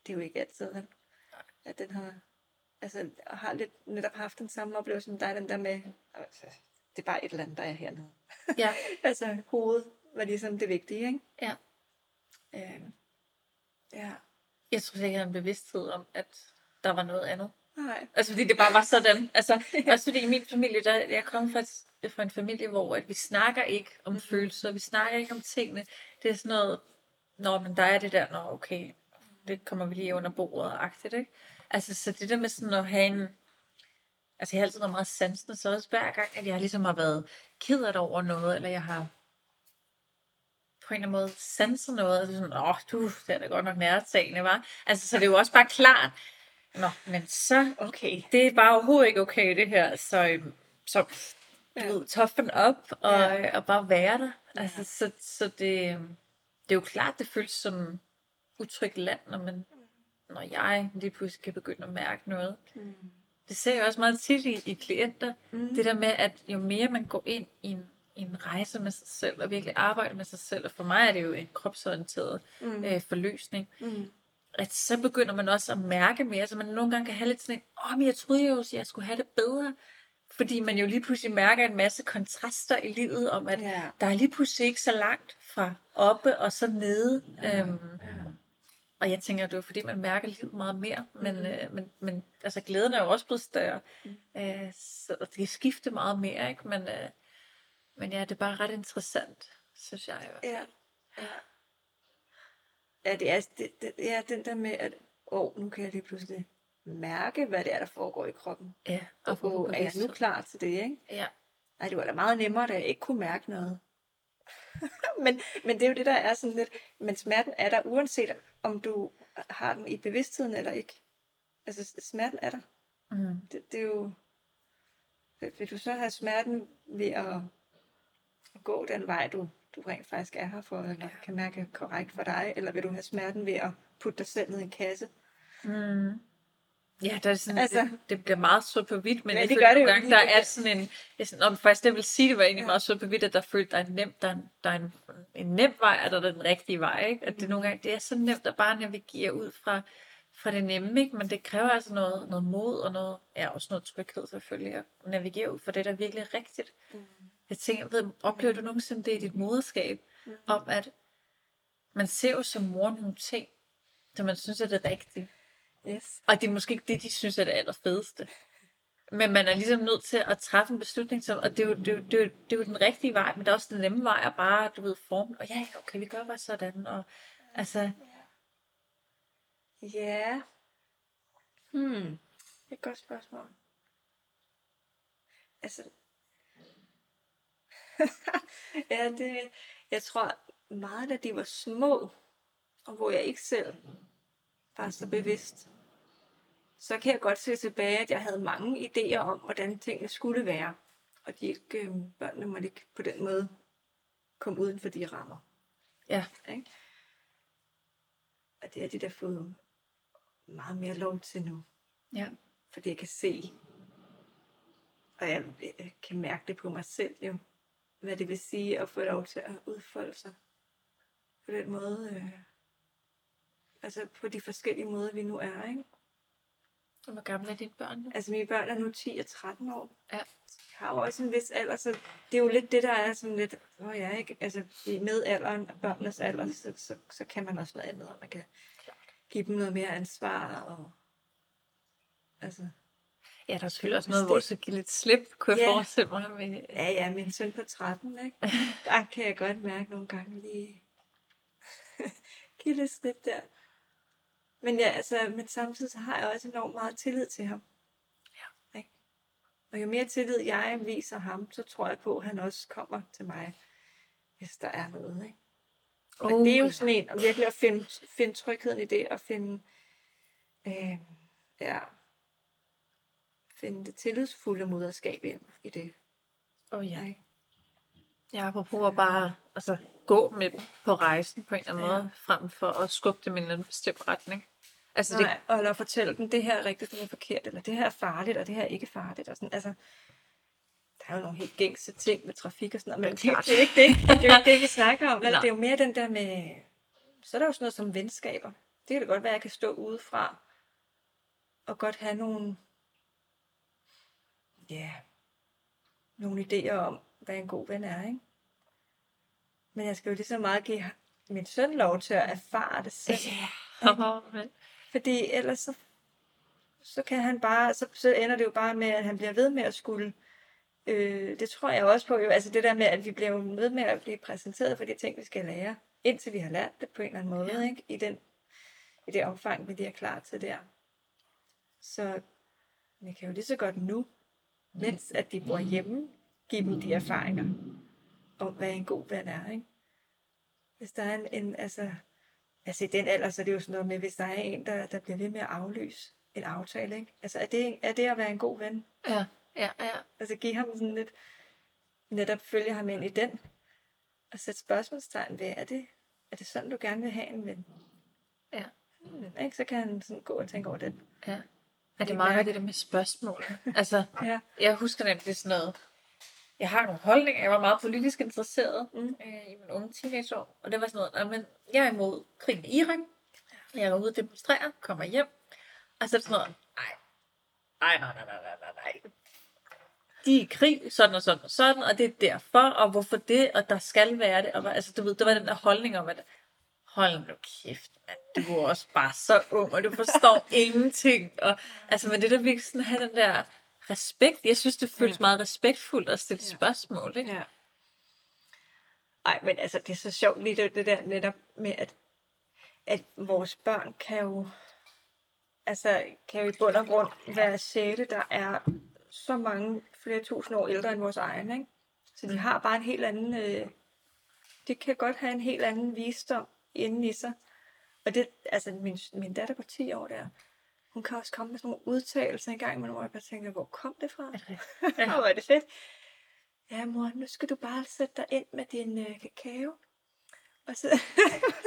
det er jo ikke altid, vel? At den har, altså, har lidt netop haft den samme oplevelse som dig, den der med, altså, det er bare et eller andet, der er hernede. Ja. altså, hovedet var ligesom det vigtige, ikke? Ja. Øh, ja. Jeg tror ikke, jeg havde en bevidsthed om, at der var noget andet. Nej. Altså fordi det bare var sådan. Altså, også fordi i min familie, der, jeg fra, et- fra en familie, hvor at vi snakker ikke om følelser, vi snakker ikke om tingene. Det er sådan noget, nå, men der er det der, nå, okay, det kommer vi lige under bordet, agtigt, ikke? Altså, så det der med sådan at have en, altså jeg har altid været meget sansende, så også hver gang, at jeg ligesom har været ked af det over noget, eller jeg har på en eller anden måde sanset noget, og så sådan, åh, du, det er da godt nok nærtagende, var. Altså, så det er jo også bare klart, Nå, men så, Okay. det er bare overhovedet ikke okay, det her. Så, øhm, så du Ja. ved, toughen op og, Ja. ja. og bare være der. Ja. Altså, så, så det, øhm, det er jo klart, det føles som utrygt land, når, man, når jeg lige pludselig kan begynde at mærke noget. Mm. Det ser jeg også meget tit i, i klienter. Mm. Det der med, at jo mere man går ind i en, i en rejse med sig selv, og virkelig arbejder med sig selv, og for mig er det jo en kropsorienteret Mm. øh, forløsning, Mm. at så begynder man også at mærke mere, så man nogle gange kan have lidt sådan en, åh, men jeg troede jo, at jeg skulle have det bedre. Fordi man jo lige pludselig mærker en masse kontraster i livet, om at Ja. der er lige pludselig ikke så langt fra oppe og så nede. Ja. Øhm, og jeg tænker, det er fordi, man mærker livet meget mere. Men, Mhm. øh, men, men altså, glæden er jo også blevet større. Mm. Øh, så det kan skifte meget mere, ikke? Men, øh, men ja, det er bare ret interessant, synes jeg. jo. Ja. Ja. Ja, det er, det, det, er den der med, at åh, nu kan jeg lige pludselig mærke, hvad det er, der foregår i kroppen. Ja, Og hvor er jeg nu klar til det, ikke? Ja. Ej, det var da meget nemmere, da jeg ikke kunne mærke noget. men, men det er jo det, der er sådan lidt... Men smerten er der, uanset om du har den i bevidstheden eller ikke. Altså, smerten er der. Mm. Det, det er jo... Vil du så have smerten ved at gå den vej, du, du rent faktisk er her for, eller kan mærke korrekt for dig, eller vil du have smerten ved at putte dig selv ned i en kasse? Mm. Ja, der er sådan, Altså- det, det bliver meget sort på hvidt, men Ja, det gør det nogle jo gange, der er sådan en, jeg sådan, om faktisk det vil sige, det var egentlig Ja. meget sort på hvidt, at der følte, der er nemt, der er, en- der er en, en nem vej, og der er den rigtige vej, ikke? At det Mhm. nogle gange, det er så nemt at bare navigere ud fra, fra det nemme, ikke? Men det kræver altså noget, noget mod og noget, ja, også noget tryghed selvfølgelig, at navigere ud for det, der er virkelig rigtigt. Mm. Jeg tænker, ved, oplever du nogensinde det i dit moderskab, Mm. om at man ser jo som mor nogle ting, som man synes er det rigtige. Yes. Og det er måske ikke det, de synes er det allerfedeste. Men man er ligesom nødt til at træffe en beslutning, som, og det er, jo, det, er jo, det, er jo, det er jo den rigtige vej, men det er også den nemme vej at bare, du ved, forme. Og ja, okay, vi gør bare sådan. Og, altså, Ja. Hmm. Det er et godt spørgsmål. Altså... ja, det... Jeg tror meget, da de var små, og hvor jeg ikke selv var så bevidst, så kan jeg godt se tilbage, at jeg havde mange idéer om, hvordan tingene skulle være. Og de ikke, øh, børnene måtte ikke på den måde komme uden for de rammer. ja, Ikke? Og det er de, der fået meget mere lov til nu. ja. Fordi jeg kan se, og jeg, jeg kan mærke det på mig selv jo, hvad det vil sige at få lov til at udfolde sig på den måde. Øh, altså på de forskellige måder, vi nu er. Ikke? Og Hvor gamle er dine børn nu? Altså mine børn er nu 10 og 13 år. Ja. Jeg har jo også en vis alder, så det er jo lidt det, der er sådan lidt, åh oh ja, ikke? Altså med alderen, børnenes alder, så, så, så kan man også noget andet, og man kan give dem noget mere ansvar, og altså, Ja, der er selvfølgelig også noget, det- hvor så give lidt slip, kunne jeg Ja. forestille mig. Med, ja, ja, min søn på 13, ikke? Der kan jeg godt mærke nogle gange lige, give lidt slip der. Men ja, altså, men samtidig så har jeg også enormt meget tillid til ham. Ja. Ikke? Og jo mere tillid jeg viser ham, så tror jeg på, at han også kommer til mig, hvis der er noget. Ikke? Og Oh, det er jo sådan en, at virkelig at finde, finde trygheden i det, og finde, øh, ja, finde det tillidsfulde moderskab ind i det. Åh ja. Ikke? Ja, apropos at bare altså, gå med dem på rejsen på en eller anden Ja. måde, frem for at skubbe dem i en eller anden bestemt retning. Altså, det, Nej, og eller fortælle dem, det her er rigtigt, det er forkert, eller det her er farligt, og det her er ikke farligt. Og sådan, altså, der er jo nogle helt gængse ting med trafik og sådan noget, men det, det, er ikke det, det er ikke det, vi snakker om. vel? Det er jo mere den der med, så er der jo sådan noget som venskaber. det kan da godt være, at jeg kan stå udefra og godt have nogle, ja, nogle idéer om, hvad en god ven er, ikke? Men jeg skal jo lige så meget give min søn lov til at erfare det selv. Ja. Fordi ellers så, så kan han bare, så, så ender det jo bare med, at han bliver ved med at skulle. Øh, det tror jeg også på jo, altså det der med, at vi bliver jo ved med at blive præsenteret for de ting, vi skal lære, indtil vi har lært det på en eller anden måde, Ja. ikke? I, den, I det omfang, vi lige er klar til der. Så vi kan jo lige så godt nu, mens at de bor hjemme, give dem de erfaringer om, hvad en god ven er, ikke? Hvis der er en, en altså, altså i den alder, så er det jo sådan noget med, hvis der er en, der, der bliver ved med at aflyse en aftale, ikke? Altså er det, er det at være en god ven? Ja, ja, ja. Altså give ham sådan lidt, netop følge ham ind i den, og sætte spørgsmålstegn ved, er det, er det sådan, du gerne vil have en ven? Ja. Hmm, ikke? Så kan han sådan gå og tænke over den. Ja. Er det Det er meget det der med spørgsmål. Altså, Ja. jeg husker nemlig sådan noget jeg har nogle holdninger. Jeg var meget politisk interesseret mm. øh, i min unge teenageår. Og det var sådan noget, men jeg er imod krigen i Irak. Jeg går ud og demonstrerer, kommer hjem. Og så er det sådan noget, nej, nej, nej, nej, nej, nej, nej. De er i krig, sådan og sådan og sådan, og det er derfor, og hvorfor det, og der skal være det. Og, altså, du ved, det var den der holdning om, at hold nu kæft, mand, du er også bare så ung, og du forstår ingenting. Og, altså, men det der virkelig sådan at have den der respekt, jeg synes, det føles Ja. meget respektfuldt at stille Ja. spørgsmål, ikke? Ja. Ej, men altså, det er så sjovt lige det, det der netop med, at, at vores børn kan jo, altså, kan jo i bund og grund være sjæle, der er så mange flere tusind år ældre end vores egen, ikke? Så de har bare en helt anden, øh, de kan godt have en helt anden visdom inde i sig. Og det, altså, min, min datter på 10 år der, hun kan også komme med sådan nogle udtalelser en gang, hvor jeg bare tænker, hvor kom det fra? Ja. Hvor er det fedt. Ja, mor, nu skal du bare sætte dig ind med din øh, kakao. Og så,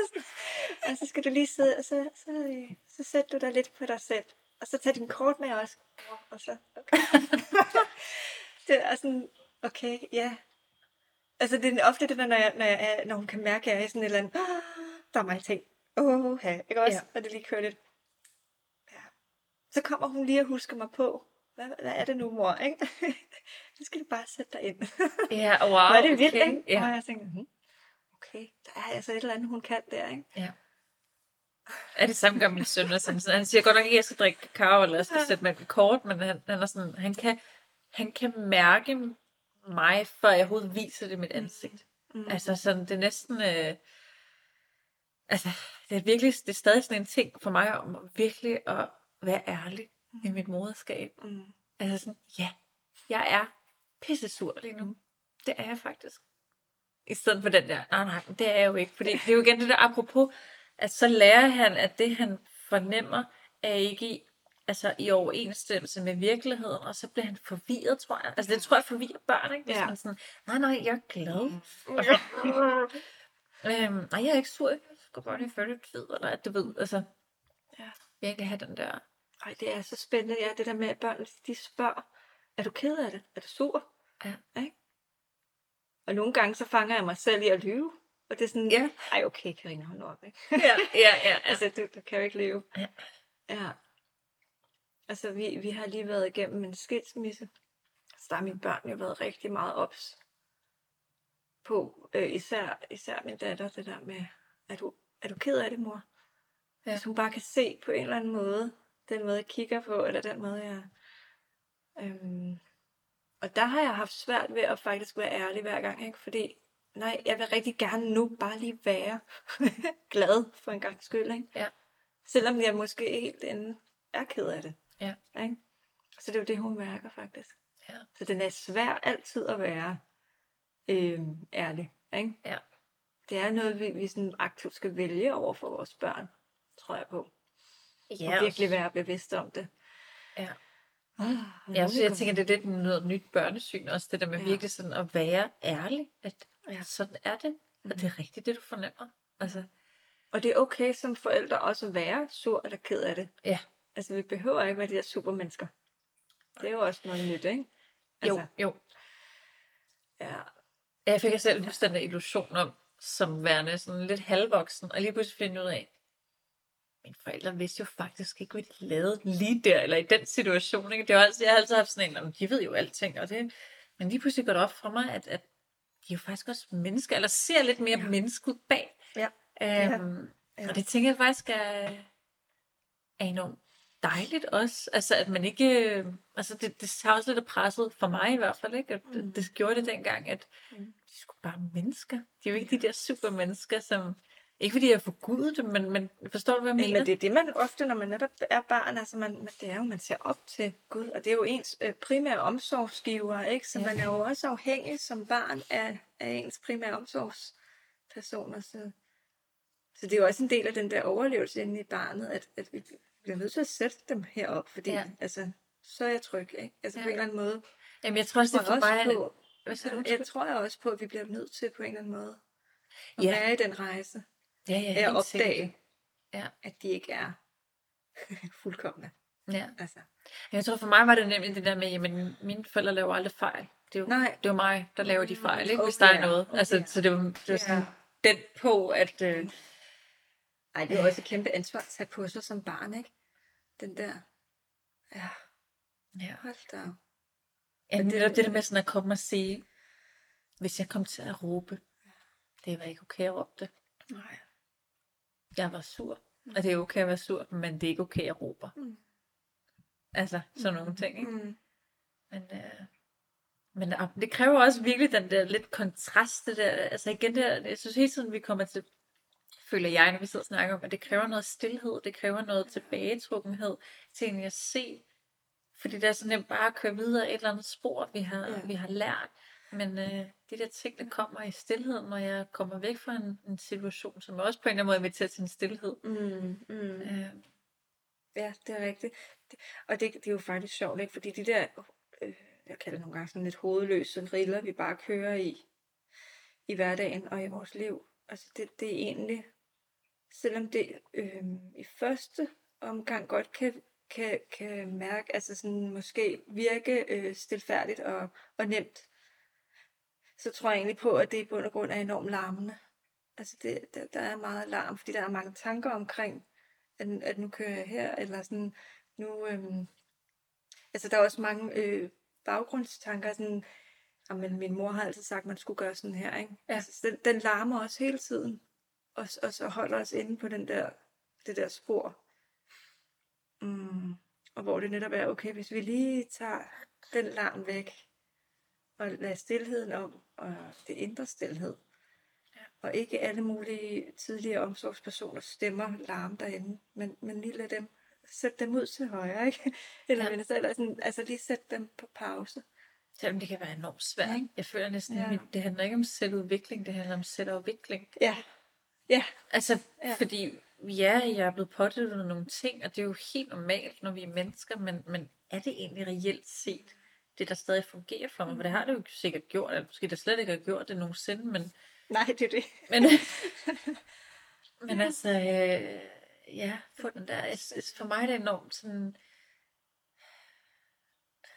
og så skal du lige sidde, og så, så, øh, så sætter du dig lidt på dig selv. Og så tag din kort med også. Og så, okay. det er sådan, okay, ja. Altså, det er ofte det der, når, jeg, når, jeg er, når hun kan mærke, at jeg er sådan et eller andet, "Ah, der er mange ting. Åh, oh, ikke også? Ja. Og det lige kører lidt. Så kommer hun lige og husker mig på, hvad, hvad er det nu, mor? Ikke? nu skal du bare sætte dig ind. Ja, wow. Er det vildt, okay. ikke? Ja. Og jeg tænker, hm, okay, der er altså et eller andet, hun kan der, ikke? Ja. Er det samme gør min søn. og Sådan, så han siger godt nok ikke, at jeg skal drikke kakao, eller jeg skal Ja. sætte mig kort, men han, han, er sådan, han, kan, han kan mærke mig, før jeg overhovedet viser det i mit ansigt. Mm. Altså sådan, det er næsten... Øh, altså, det er virkelig, det er stadig sådan en ting for mig om virkelig at være ærlig i mit moderskab. Mm. Altså sådan, ja, jeg er pisse sur lige nu. Det er jeg faktisk. I stedet for den der, nej nej, det er jeg jo ikke. Fordi det er jo igen det der apropos, at så lærer han, at det han fornemmer, er ikke i, altså i overensstemmelse med virkeligheden, og så bliver han forvirret, tror jeg. Altså det tror jeg forvirrer børn, ikke? Hvis Ja. man sådan, nej nej, jeg er glad. Så, øhm, nej, jeg er ikke sur, jeg skal bare lige følge tid, eller at du ved, altså, Ja. virkelig have den der, Ej, det er så spændende, ja, det der med, at børn, de spørger, er du ked af det? Er du sur? Ja. Ikke? Og nogle gange, så fanger jeg mig selv i at lyve. Og det er sådan, Ja. ej okay, Karina, hold op, ikke? ja, ja, ja, ja. altså, du, du kan jo ikke leve. Ja. ja. Altså, vi, vi har lige været igennem en skilsmisse. Så der har mine børn jo været rigtig meget ops på, øh, især, især min datter, det der med, er du, er du ked af det, mor? Ja. Hvis hun bare kan se på en eller anden måde, den måde, jeg kigger på, eller den måde, jeg... Øhm, og der har jeg haft svært ved at faktisk være ærlig hver gang, ikke? Fordi, nej, jeg vil rigtig gerne nu bare lige være glad for en gang skyld, ikke? Ja. Selvom jeg måske helt inde er ked af det. Ja. Ikke? Så det er jo det, hun mærker faktisk. Ja. Så den er svær altid at være øhm, ærlig, ikke? Ja. Det er noget, vi, vi sådan aktivt skal vælge over for vores børn, tror jeg på. Ja, og virkelig være bevidst om det. Ja. Ah, Ja, så jeg tænker, det er lidt noget nyt børnesyn også, det der med Ja. virkelig sådan at være ærlig, at Ja. sådan er det, og det er rigtigt, det du fornemmer. Altså, Og det er okay som forældre også at være sur eller ked af det. Ja. Altså, vi behøver ikke være de der supermennesker. Det er jo også noget nyt, ikke? jo, Altså, jo. ja. Jeg fik selv huske den der illusion om, som værende sådan lidt halvvoksen, og lige pludselig finde ud af, mine forældre vidste jo faktisk ikke, hvad de lavede lige der, eller i den situation. Ikke? Det var altid, jeg har altid haft sådan en, "Nå, men de ved jo alting, og det, men lige pludselig går det op for mig, at, at de er jo faktisk også mennesker, eller ser lidt mere ja. mennesket bag. Ja. Øhm, Ja. Og det tænker jeg faktisk er, er enormt dejligt også. Altså, at man ikke... øh, Altså, det, det tager også lidt af presset, for mig i hvert fald, ikke? At, mm. det gjorde det dengang, at Mm. de skulle bare mennesker. De er jo ikke de der supermennesker, som... Ikke fordi jeg forgudet dem, men, men forstår du, hvad jeg Men, mener? men det er det, man ofte, når man netop er barn, altså man, det er jo, man ser op til Gud, og det er jo ens øh, primære omsorgsgiver, ikke? Så Ja. man er jo også afhængig som barn af, af ens primære omsorgspersoner. Så, så det er jo også en del af den der overlevelse inde i barnet, at, at vi bliver nødt til at sætte dem herop, fordi Ja. altså, så er jeg tryg, ikke? Altså Ja. på en eller anden måde. Jamen, jeg tror også, det er for mig... på, jeg tror jeg også på, at vi bliver nødt til på en eller anden måde at ja. være i den rejse. Ja, ja, Af at sikkert. opdage, Ja. at de ikke er fuldkommende. Ja. Altså. Jeg tror for mig var det nemlig det der med, jamen mine forældre laver aldrig fejl. Det er jo, Nej. det er jo mig, der laver de fejl, ikke? hvis Okay, der er noget. okay. Altså, så det var, det var sådan den på, at... Øh, Ej, det er også et kæmpe ansvar at tage på sig som barn, ikke? Den der, ja, ja. hold da. Ja, det- det, det der med sådan at komme og sige, hvis jeg kom til at råbe, det var ikke okay at råbe det. Nej. Jeg var sur. Og det er okay at være sur, men det er ikke okay at råbe. Mm. Altså, sådan nogle ting, ikke? Mm. Men, øh, men øh, det kræver også virkelig den der lidt kontrast, det der, altså igen, det der, jeg synes hele tiden, vi kommer til, føler jeg, når vi sidder og snakker om, at det kræver noget stillhed, det kræver noget tilbagetrukkenhed til egentlig at se, fordi det er så nemt bare at køre videre et eller andet spor, vi har, Ja. vi har lært, men øh, de der ting, der kommer i stillheden, når jeg kommer væk fra en, en situation, som også på en eller anden måde inviterer til en stillhed. Mm. Mm. Øh, Ja, det er rigtigt. Og det, det er jo faktisk sjovt, ikke? Fordi de der, øh, jeg kalder det nogle gange sådan lidt hovedløse riller, vi bare kører i, i hverdagen og i vores liv. Altså det, det er egentlig, selvom det øh, i første omgang godt kan, kan, kan mærke, altså sådan måske virke øh, stilfærdigt og, og nemt, så tror jeg egentlig på, at det i bund og grund er enormt larmende. Altså det, der, der er meget larm, fordi der er mange tanker omkring, at, at nu kører jeg her, eller sådan, nu, øhm, altså der er også mange øh, baggrundstanker, sådan, men min mor har altid sagt, at man skulle gøre sådan her, ikke? Ja. Altså, den, den larmer også hele tiden, og, og så holder os inde på den der, det der spor. Mm, og hvor det netop er, okay, hvis vi lige tager den larm væk, og lader stillheden om, og det indre stillhed, og ikke alle mulige tidligere omsorgspersoners stemmer larme derinde, men, men lige lad dem, sæt dem ud til højre, ikke? Eller, Ja. ja. eller sådan, altså lige sæt dem på pause. selvom det kan være enormt svært, ikke? Jeg føler næsten, Ja. ja. det handler ikke om selvudvikling, det handler om selvafvikling. Ja, ja, Altså, Ja. ja. fordi ja, jeg er blevet påduttet nogle ting, og det er jo helt normalt, når vi er mennesker, men, men er det egentlig reelt set det, der stadig fungerer for mig? For det har det jo sikkert gjort, eller måske det slet ikke har gjort det nogensinde, men, nej, det er det. men, men altså, øh, ja, få den der, jeg for mig er det enormt sådan,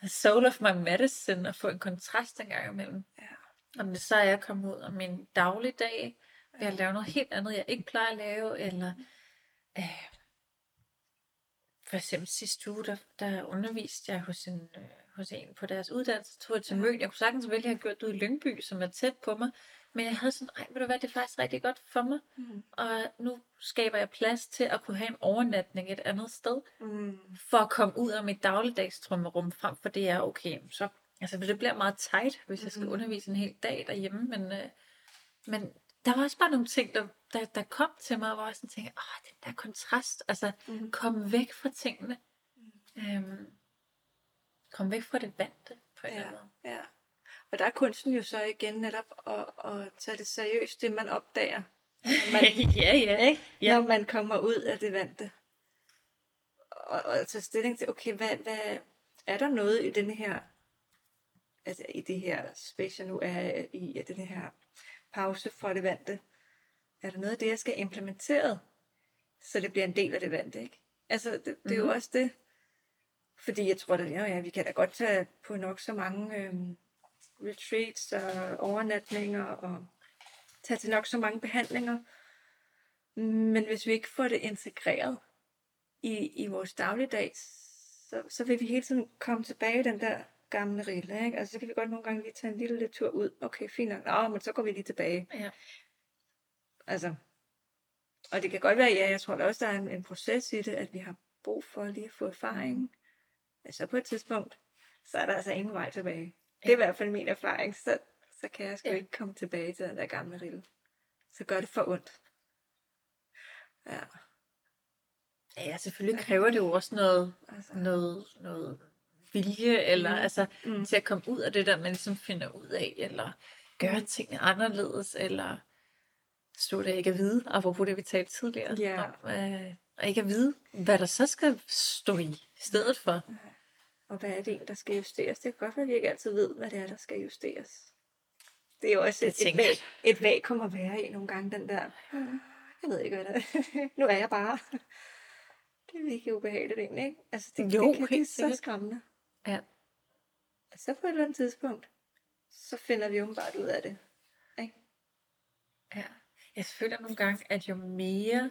soul of my medicine, at få en kontrast en gang imellem. Ja. Om det så er at komme ud af min dagligdag, ved at lave noget helt andet, jeg ikke plejer at lave, eller øh, for eksempel sidste uge, der, der underviste jeg hos en, øh, hos en på deres uddannelse, tog jeg til Møn. Jeg kunne sagtens vælge at have gjort det ude i Lyngby, som er tæt på mig, men jeg havde sådan, ej, ved du hvad, det er faktisk rigtig godt for mig, Mm. og nu skaber jeg plads til at kunne have en overnatning et andet sted, Mm. for at komme ud af mit dagligdagstrømmerum, frem for det er okay, så altså, det bliver meget tight, hvis jeg skal Mhm. undervise en hel dag derhjemme, men, øh, men der var også bare nogle ting, der, der, der kom til mig, hvor jeg sådan tænkte, åh, den der kontrast, altså, Mm. komme væk fra tingene, øhm, komme væk fra det vante, på en eller Ja, anden måde. ja. Og der er kunsten jo så igen netop at, at tage det seriøst, det man opdager. Når man, ja, ja. ikke? Ja. Når man kommer ud af det vante. Og, og tage stilling til, okay, hvad, hvad, er der noget i denne her, altså i det her space, jeg nu er i, i den her pause fra det vante, er der noget af det, jeg skal implementere, så det bliver en del af det vante, ikke? Altså, det, det er jo Mhm. også det. Fordi jeg tror, at ja, ja, vi kan da godt tage på nok så mange øhm, retreats og overnatninger og tage til nok så mange behandlinger. Men hvis vi ikke får det integreret, i, i vores dagligdag, så, så vil vi hele tiden komme tilbage i den der gamle rille, ikke? Altså, så kan vi godt nogle gange lige tage en lille tur ud. Okay, fint nok. Nå, men så går vi lige tilbage. Ja. Altså, og det kan godt være, ja, jeg tror da også, der er en, en proces i det, at vi har brug for lige at få erfaring. Men så på et tidspunkt, så er der altså ingen vej tilbage. Det er i hvert fald min erfaring, så, så kan jeg sgu Ja. ikke komme tilbage til den der gamle rille. Så gør det for ondt. Ja, Ja, selvfølgelig kræver det jo også noget, altså. noget, noget vilje, eller Mm. altså Mm. til at komme ud af det der, man ligesom finder ud af, eller gøre Mm. tingene anderledes, eller stå der ikke at vide, apropos det, vi talte tidligere Ja. om, øh, og ikke at vide, hvad der så skal stå i stedet for. Og hvad er det egentlig, der skal justeres? Det kan godt være, at vi ikke altid ved, hvad det er, der skal justeres. Det er jo også Det et, et, vag, et vakuum at være i nogle gange, den der, "Hmm, jeg ved ikke, hvad det er. nu er jeg bare. Det er virkelig ubehageligt egentlig, ikke? Altså, det, Jo, det kan blive helt så skræmmende. Ja. Og så på et eller andet tidspunkt, så finder vi åbenbart ud af det. Ikke? Ja. Jeg føler nogle gange, at jo mere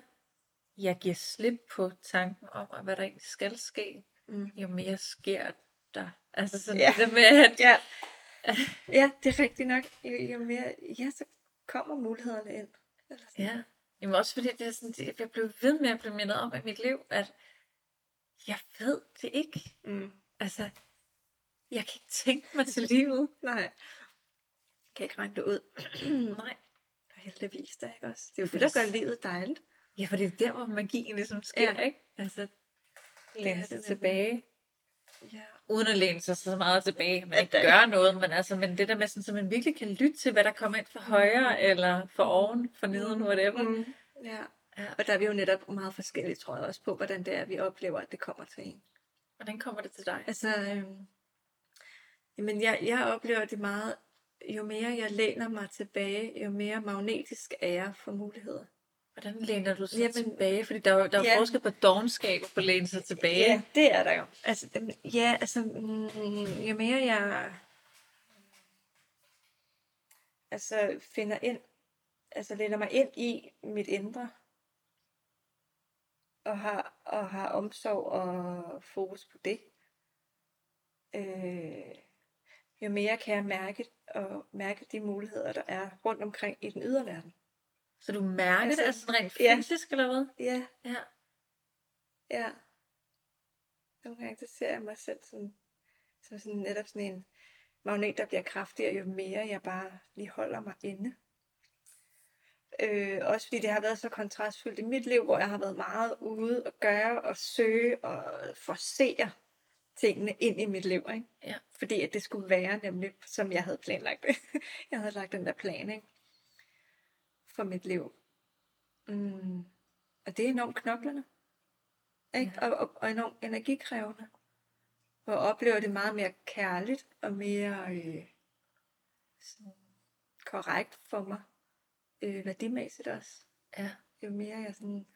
jeg giver slip på tanken om, at hvad der egentlig skal ske, Mm. jo mere sker der. Altså sådan Ja. det med, at Ja. ja, det er rigtigt nok. Jo, jo mere, ja, så kommer mulighederne ind. Eller sådan. Ja. Jamen også fordi det er sådan, det, jeg blev ved med at blive mindet om i mit liv, at jeg ved det ikke. Mm. Altså, jeg kan ikke tænke mig til livet. Nej. Jeg kan ikke regne det ud. Nej. Heldigvis da, ikke også? Det er jo det, der gør livet dejligt. Ja, for det er der, hvor magien ligesom sker, Ja. ikke? Altså, læne sig tilbage. Ja. Uden at læne sig så meget tilbage, man At ikke gør noget, men altså, men det der med sådan, så man virkelig kan lytte til, hvad der kommer ind fra højre, eller fra oven, fra neden, whatever. Mm. Ja. Ja. Og der er vi jo netop meget forskellige, tror jeg også, på, hvordan det er, vi oplever, at det kommer til en. Hvordan kommer det til dig? Altså, øhm, jamen jeg, jeg oplever det meget, jo mere jeg læner mig tilbage, jo mere magnetisk er jeg for muligheder. Hvordan læner du sig Jamen- tilbage? Fordi der er jo der er Ja. forskel på dogenskab og på at læne sig tilbage. Ja, det er der jo. Altså, ja, altså, mm, jo mere jeg altså, finder ind, altså læner mig ind i mit indre, og har, og har omsorg og fokus på det, øh, jo mere kan jeg mærke, og mærke de muligheder, der er rundt omkring i den ydre verden. Så du mærker altså, det altså rent ja. fysisk, eller hvad? Ja, Ja. Ja. Nogle gange så ser jeg mig selv som, som sådan, netop sådan en magnet, der bliver kraftigere, jo mere jeg bare lige holder mig inde. Øh, også fordi det har været så kontrastfyldt i mit liv, hvor jeg har været meget ude og gøre og søge og forsere tingene ind i mit liv. Ikke? Ja. Fordi at det skulle være nemlig, som jeg havde planlagt det. jeg havde lagt den der plan ikke? For mit liv. Mm. Og det er enormt knoklerne. Ikke? Ja. Og, og, og enormt energikrævende. Og oplever det meget mere kærligt og mere øh, sådan korrekt for mig. Øh, værdimæssigt også. Ja. Jo mere jeg sådan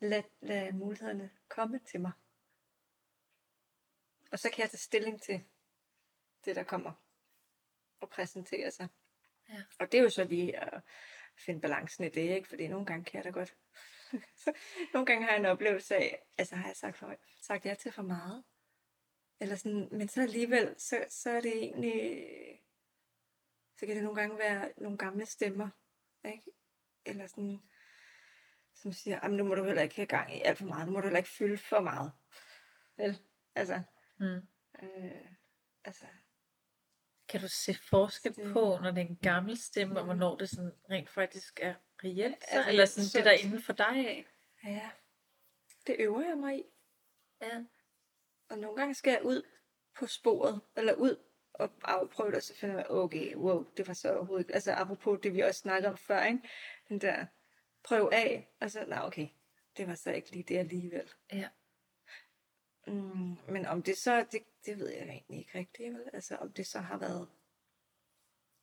lad, lad mulighederne komme til mig. Og så kan jeg tage stilling til det, der kommer og præsentere sig. Ja. Og det er jo så lige at finde balancen i det, ikke? Fordi nogle gange kan jeg da godt. nogle gange har jeg en oplevelse af, altså har jeg sagt, for, sagt ja til for meget. Eller sådan, men så alligevel, så, så er det egentlig, så kan det nogle gange være nogle gamle stemmer, ikke? Eller sådan, som siger, "Jamen, nu må du heller ikke have gang i alt for meget, nu må du heller ikke fylde for meget. Vel? Altså, Mm. øh, altså, Kan du se forskel Det- på, når det er en gammel stemme, og hvornår det sådan rent faktisk er reelt? Så, Altså, eller sådan så- det, der er inden for dig af? ja, det øver jeg mig i. Ja. Og nogle gange skal jeg ud på sporet, eller ud og afprøve det, og så finder jeg, okay, wow, det var så overhovedet ikke. Altså apropos det, vi også snakkede om før, ikke? Den der prøv af, og så, nej, okay, det var så ikke lige det alligevel. Ja. Mm, men om det så, det, det ved jeg egentlig ikke rigtigt, vel? Altså om det så har været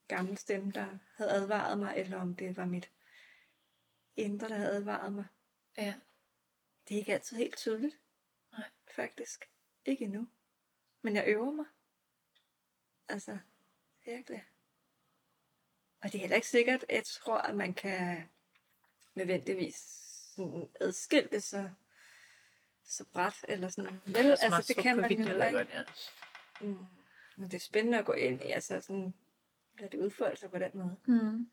gamle stemme, der havde advaret mig, eller om det var mit indre, der havde advaret mig. Ja. Det er ikke altid helt tydeligt. Nej. Faktisk. Ikke endnu. Men jeg øver mig. Altså, virkelig. Og det er heller ikke sikkert, at jeg tror, at man kan nødvendigvis adskille det så, så bræt, eller sådan. Vel, er altså, smart det kan man jo jeg ikke. godt, ja. Mm. Men det er spændende at gå ind i, altså sådan, lade det udfolde sig på den måde. Mm.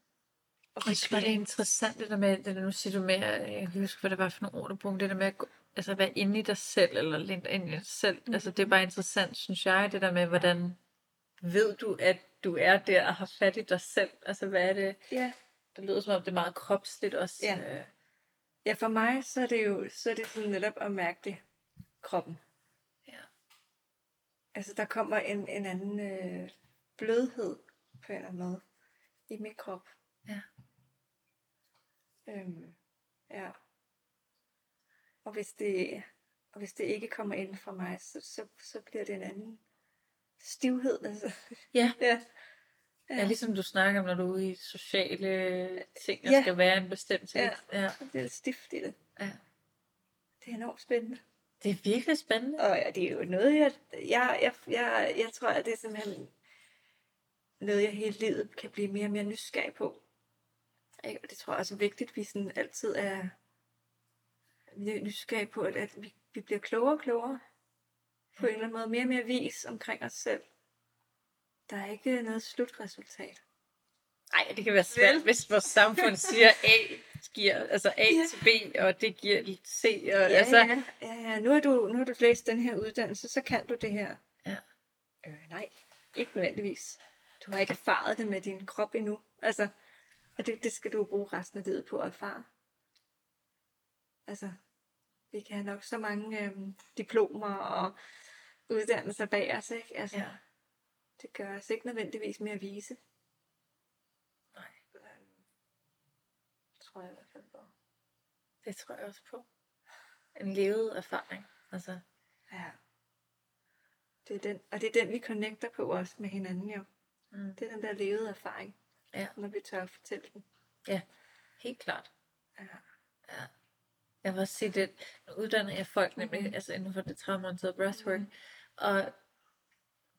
Og Og så var det interessant det der med, det der nu siger du med, jeg kan huske, hvad det var for nogle ord, du brugte, det der med at gå, altså være inde i dig selv, eller lidt ind i dig selv. Mm. Altså det er bare interessant, synes jeg, det der med, hvordan ved du, at du er der og har fat i dig selv? Altså hvad er det? Ja. Det lyder som om, det er meget kropsligt også. Ja. øh, ja, for mig, så er det jo så er det sådan netop at mærke det kroppen. Ja. Altså, der kommer en, en anden øh, blødhed på en eller anden måde i min krop. Ja. Øhm, ja. Og hvis det, og hvis det ikke kommer ind fra mig, så, så, så bliver det en anden stivhed. Altså. Ja. ja. Ja, ligesom du snakker om, når du er ude i sociale ting, der Ja. skal være en bestemt ting. Ja. ja. Det lidt stift i det. ja. Det er enormt spændende. Det er virkelig spændende. Og ja, det er jo noget, jeg, jeg, jeg, jeg, jeg tror, at det er simpelthen noget, jeg hele livet kan blive mere og mere nysgerrig på. Ikke? Og det tror jeg også er vigtigt, at vi sådan altid er ny- nysgerrige på, at, at vi, vi bliver klogere og klogere. På en eller anden måde mere og mere vis omkring os selv. Der er ikke noget slutresultat. Nej, det kan være svært, hvis vores samfund siger A giver, altså A Ja. til B, og det giver C. Og, Ja, altså, ja, ja, ja. Nu har du, nu har du læst den her uddannelse, så kan du det her. Ja. Øh, nej, ikke nødvendigvis. Du har ikke erfaret det med din krop endnu. Altså, og det, det skal du bruge resten af livet på at erfare. Altså, vi kan have nok så mange øhm, diplomer og uddannelser bag os, ikke? Altså, Ja. Det gør os ikke nødvendigvis mere vise. Nej. Øhm, tror jeg i hvert fald på. Det tror jeg også på. En levet erfaring. Altså, Ja. Det er den, og det er den, vi connecter på også med hinanden jo. mm, Det er den der levede erfaring, ja, når vi tør at fortælle den. ja, helt klart. Ja. Ja. Jeg vil også sige, det nu uddanner jeg folk nemlig, mm-hmm. altså inden for det traumorienterede breathwork, mm-hmm. og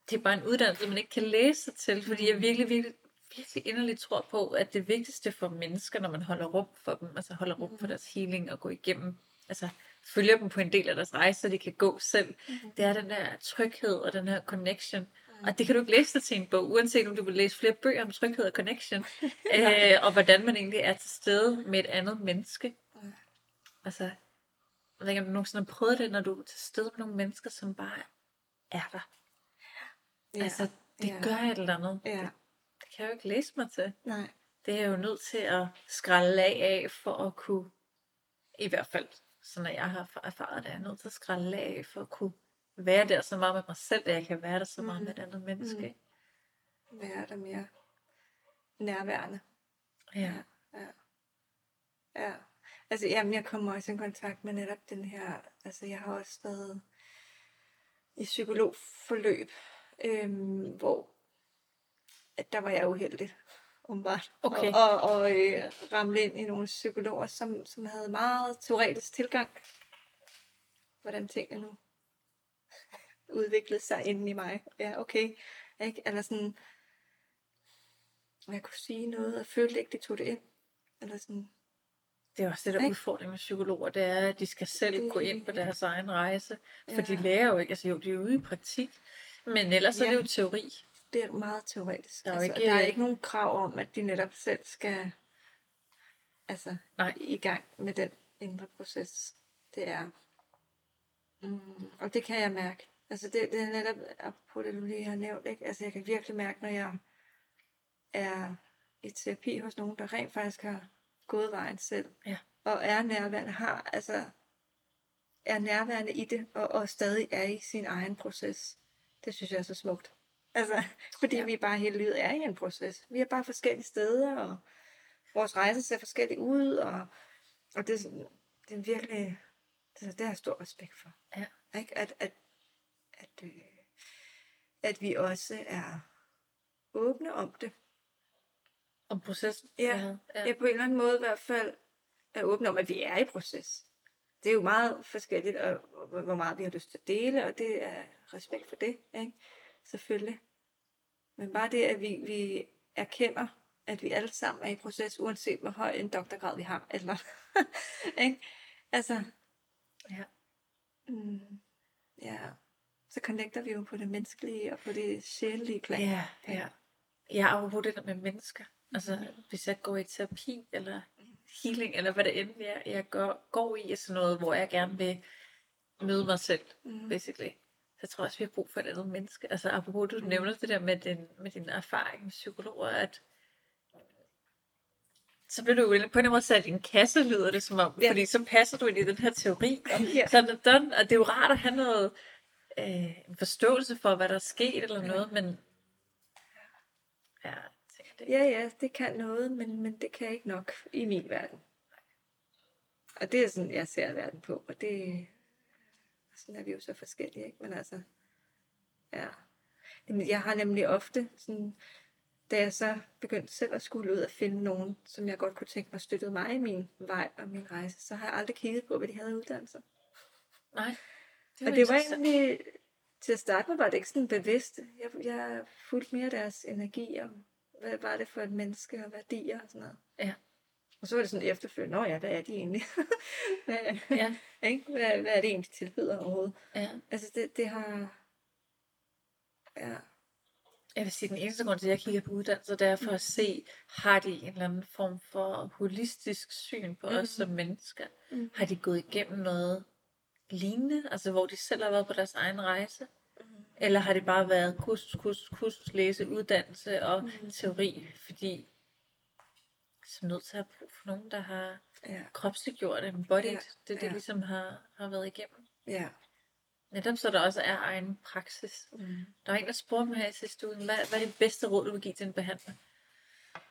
det er bare en uddannelse, man ikke kan læse sig til, fordi jeg virkelig, virkelig, virkelig inderligt tror på, at det vigtigste for mennesker, når man holder rum for dem, altså holder rum for deres healing og går igennem, altså følger dem på en del af deres rejse, så de kan gå selv, Mhm. det er den der tryghed og den her connection. Og det kan du ikke læse dig til en bog, uanset om du vil læse flere bøger om tryghed og connection, øh, og hvordan man egentlig er til stede med et andet menneske. Ja. Altså, jeg ved ikke, om du nogensinde har prøvet det, når du er til stede med nogle mennesker, som bare er der. Ja. Altså, det ja. gør et eller andet. Ja. Det kan jeg jo ikke læse mig til. Nej. Det er jeg jo nødt til at skralde af af, for at kunne, i hvert fald, så når jeg har erfaret det, er jeg nødt til at skralde af, for at kunne være der så meget med mig selv, at jeg kan være der så meget Mhm. med et andet menneske. Være der mere nærværende. Ja. Ja. Ja. Altså, jamen, jeg kommer også i kontakt med netop den her, altså jeg har også været i psykologforløb, øhm, hvor at der var jeg uheldig, umiddelbart. Okay. Og, og, og øh, ramle ind i nogle psykologer, som, som havde meget teoretisk tilgang. Hvordan tingene nu udviklede sig inden i mig. Ja, okay. Ikke? Eller sådan, jeg kunne sige noget, og følte ikke, de tog det ind. Eller sådan, Det er også det, der er Ikke? udfordringen med psykologer, det er, at de skal selv gå ind på deres egen rejse. For de Ja. lærer jo ikke, altså jo, de er ude i praktik, men ellers ja. er det jo teori. det er meget teoretisk. Der er altså, ikke- der er ikke nogen krav om, at de netop selv skal altså, Nej. i gang med den indre proces. Det er. Mm, og det kan jeg mærke. Altså det, det er netop på det, du lige har nævnt. Ikke? Altså jeg kan virkelig mærke, når jeg er i terapi hos nogen, der rent faktisk har gået vejen selv. Ja. Og er nærværende, har altså er nærværende i det, og, og stadig er i sin egen proces. Det synes jeg er så smukt. Altså, fordi Ja. ja. vi bare hele livet er i en proces. Vi er bare forskellige steder, og vores rejse ser forskelligt ud, og, og det, det er virkelig, det, det har jeg stor respekt for. Ja. Ikke? At, at, at, øh, at vi også er åbne om det. Om processen. Ja. ja. Ja, på en eller anden måde i hvert fald er åbne om, at vi er i proces. Det er jo meget forskelligt, og, og hvor meget vi har lyst til at dele, og det er respekt for det, ikke? selvfølgelig. Men bare det, at vi, vi erkender, at vi alle sammen er i proces, uanset hvor høj en doktorgrad vi har, eller, ikke? Altså, Ja. Mm. Ja. Så connecter vi jo på det menneskelige og på det sjælelige plan. Ja, ja. Ja, apropos det der med mennesker. Altså, hvis jeg går i terapi, eller healing, eller hvad det end er, jeg går, går i, sådan noget, hvor jeg gerne vil møde mig selv, Mm. basically. Så jeg tror også, vi har brug for et andet menneske. Altså, apropos, du nævner det der med, din, med din erfaring med psykologer, at så bliver du jo på en eller anden måde sat i en kasse, lyder det som om, Ja. ja. fordi så passer du ind i den her teori. Og Ja. sådan er done, og det er jo rart at have noget, øh, en forståelse for, hvad der er sket eller noget, men ja, det. Ja, ja, det kan noget, men, men det kan ikke nok i min verden. Og det er sådan, jeg ser verden på, og det sådan er vi jo så forskellige, ikke? Men altså, ja. Jeg har nemlig ofte, sådan, da jeg så begyndte selv at skulle ud og finde nogen, som jeg godt kunne tænke mig støttede mig i min vej og min rejse, så har jeg aldrig kigget på, hvad de havde uddannelser. Nej. Og det var egentlig, til at starte med var det ikke sådan bevidst. Jeg, jeg fulgte mere deres energi, og hvad var det for et menneske, og værdier og sådan noget. Ja. Og så var det sådan efterfølgende, nå ja, hvad er de egentlig? hvad, Ja, ikke? Hvad, hvad er det egentlig, de tilbyder overhovedet? ja. Altså det, det har... Ja. Jeg vil sige, den eneste grund til, at jeg kigger på uddannelser, det er for at se, har de en eller anden form for holistisk syn på os som mennesker? Mm. Har de gået igennem noget lignende, altså hvor de selv har været på deres egen rejse? Eller har det bare været kursus, kursus, kursus, læse, uddannelse og Mm. teori? Fordi er nødt til at have brug for nogen, der har Ja. kropsliggjort det, embodied, Ja, det det ja. ligesom har, har været igennem. Ja. Netop så der også er egen praksis. Mm. Der var en, der spurgte mig her i sidste uge, hvad, hvad er det bedste råd, du vil give til en behandler?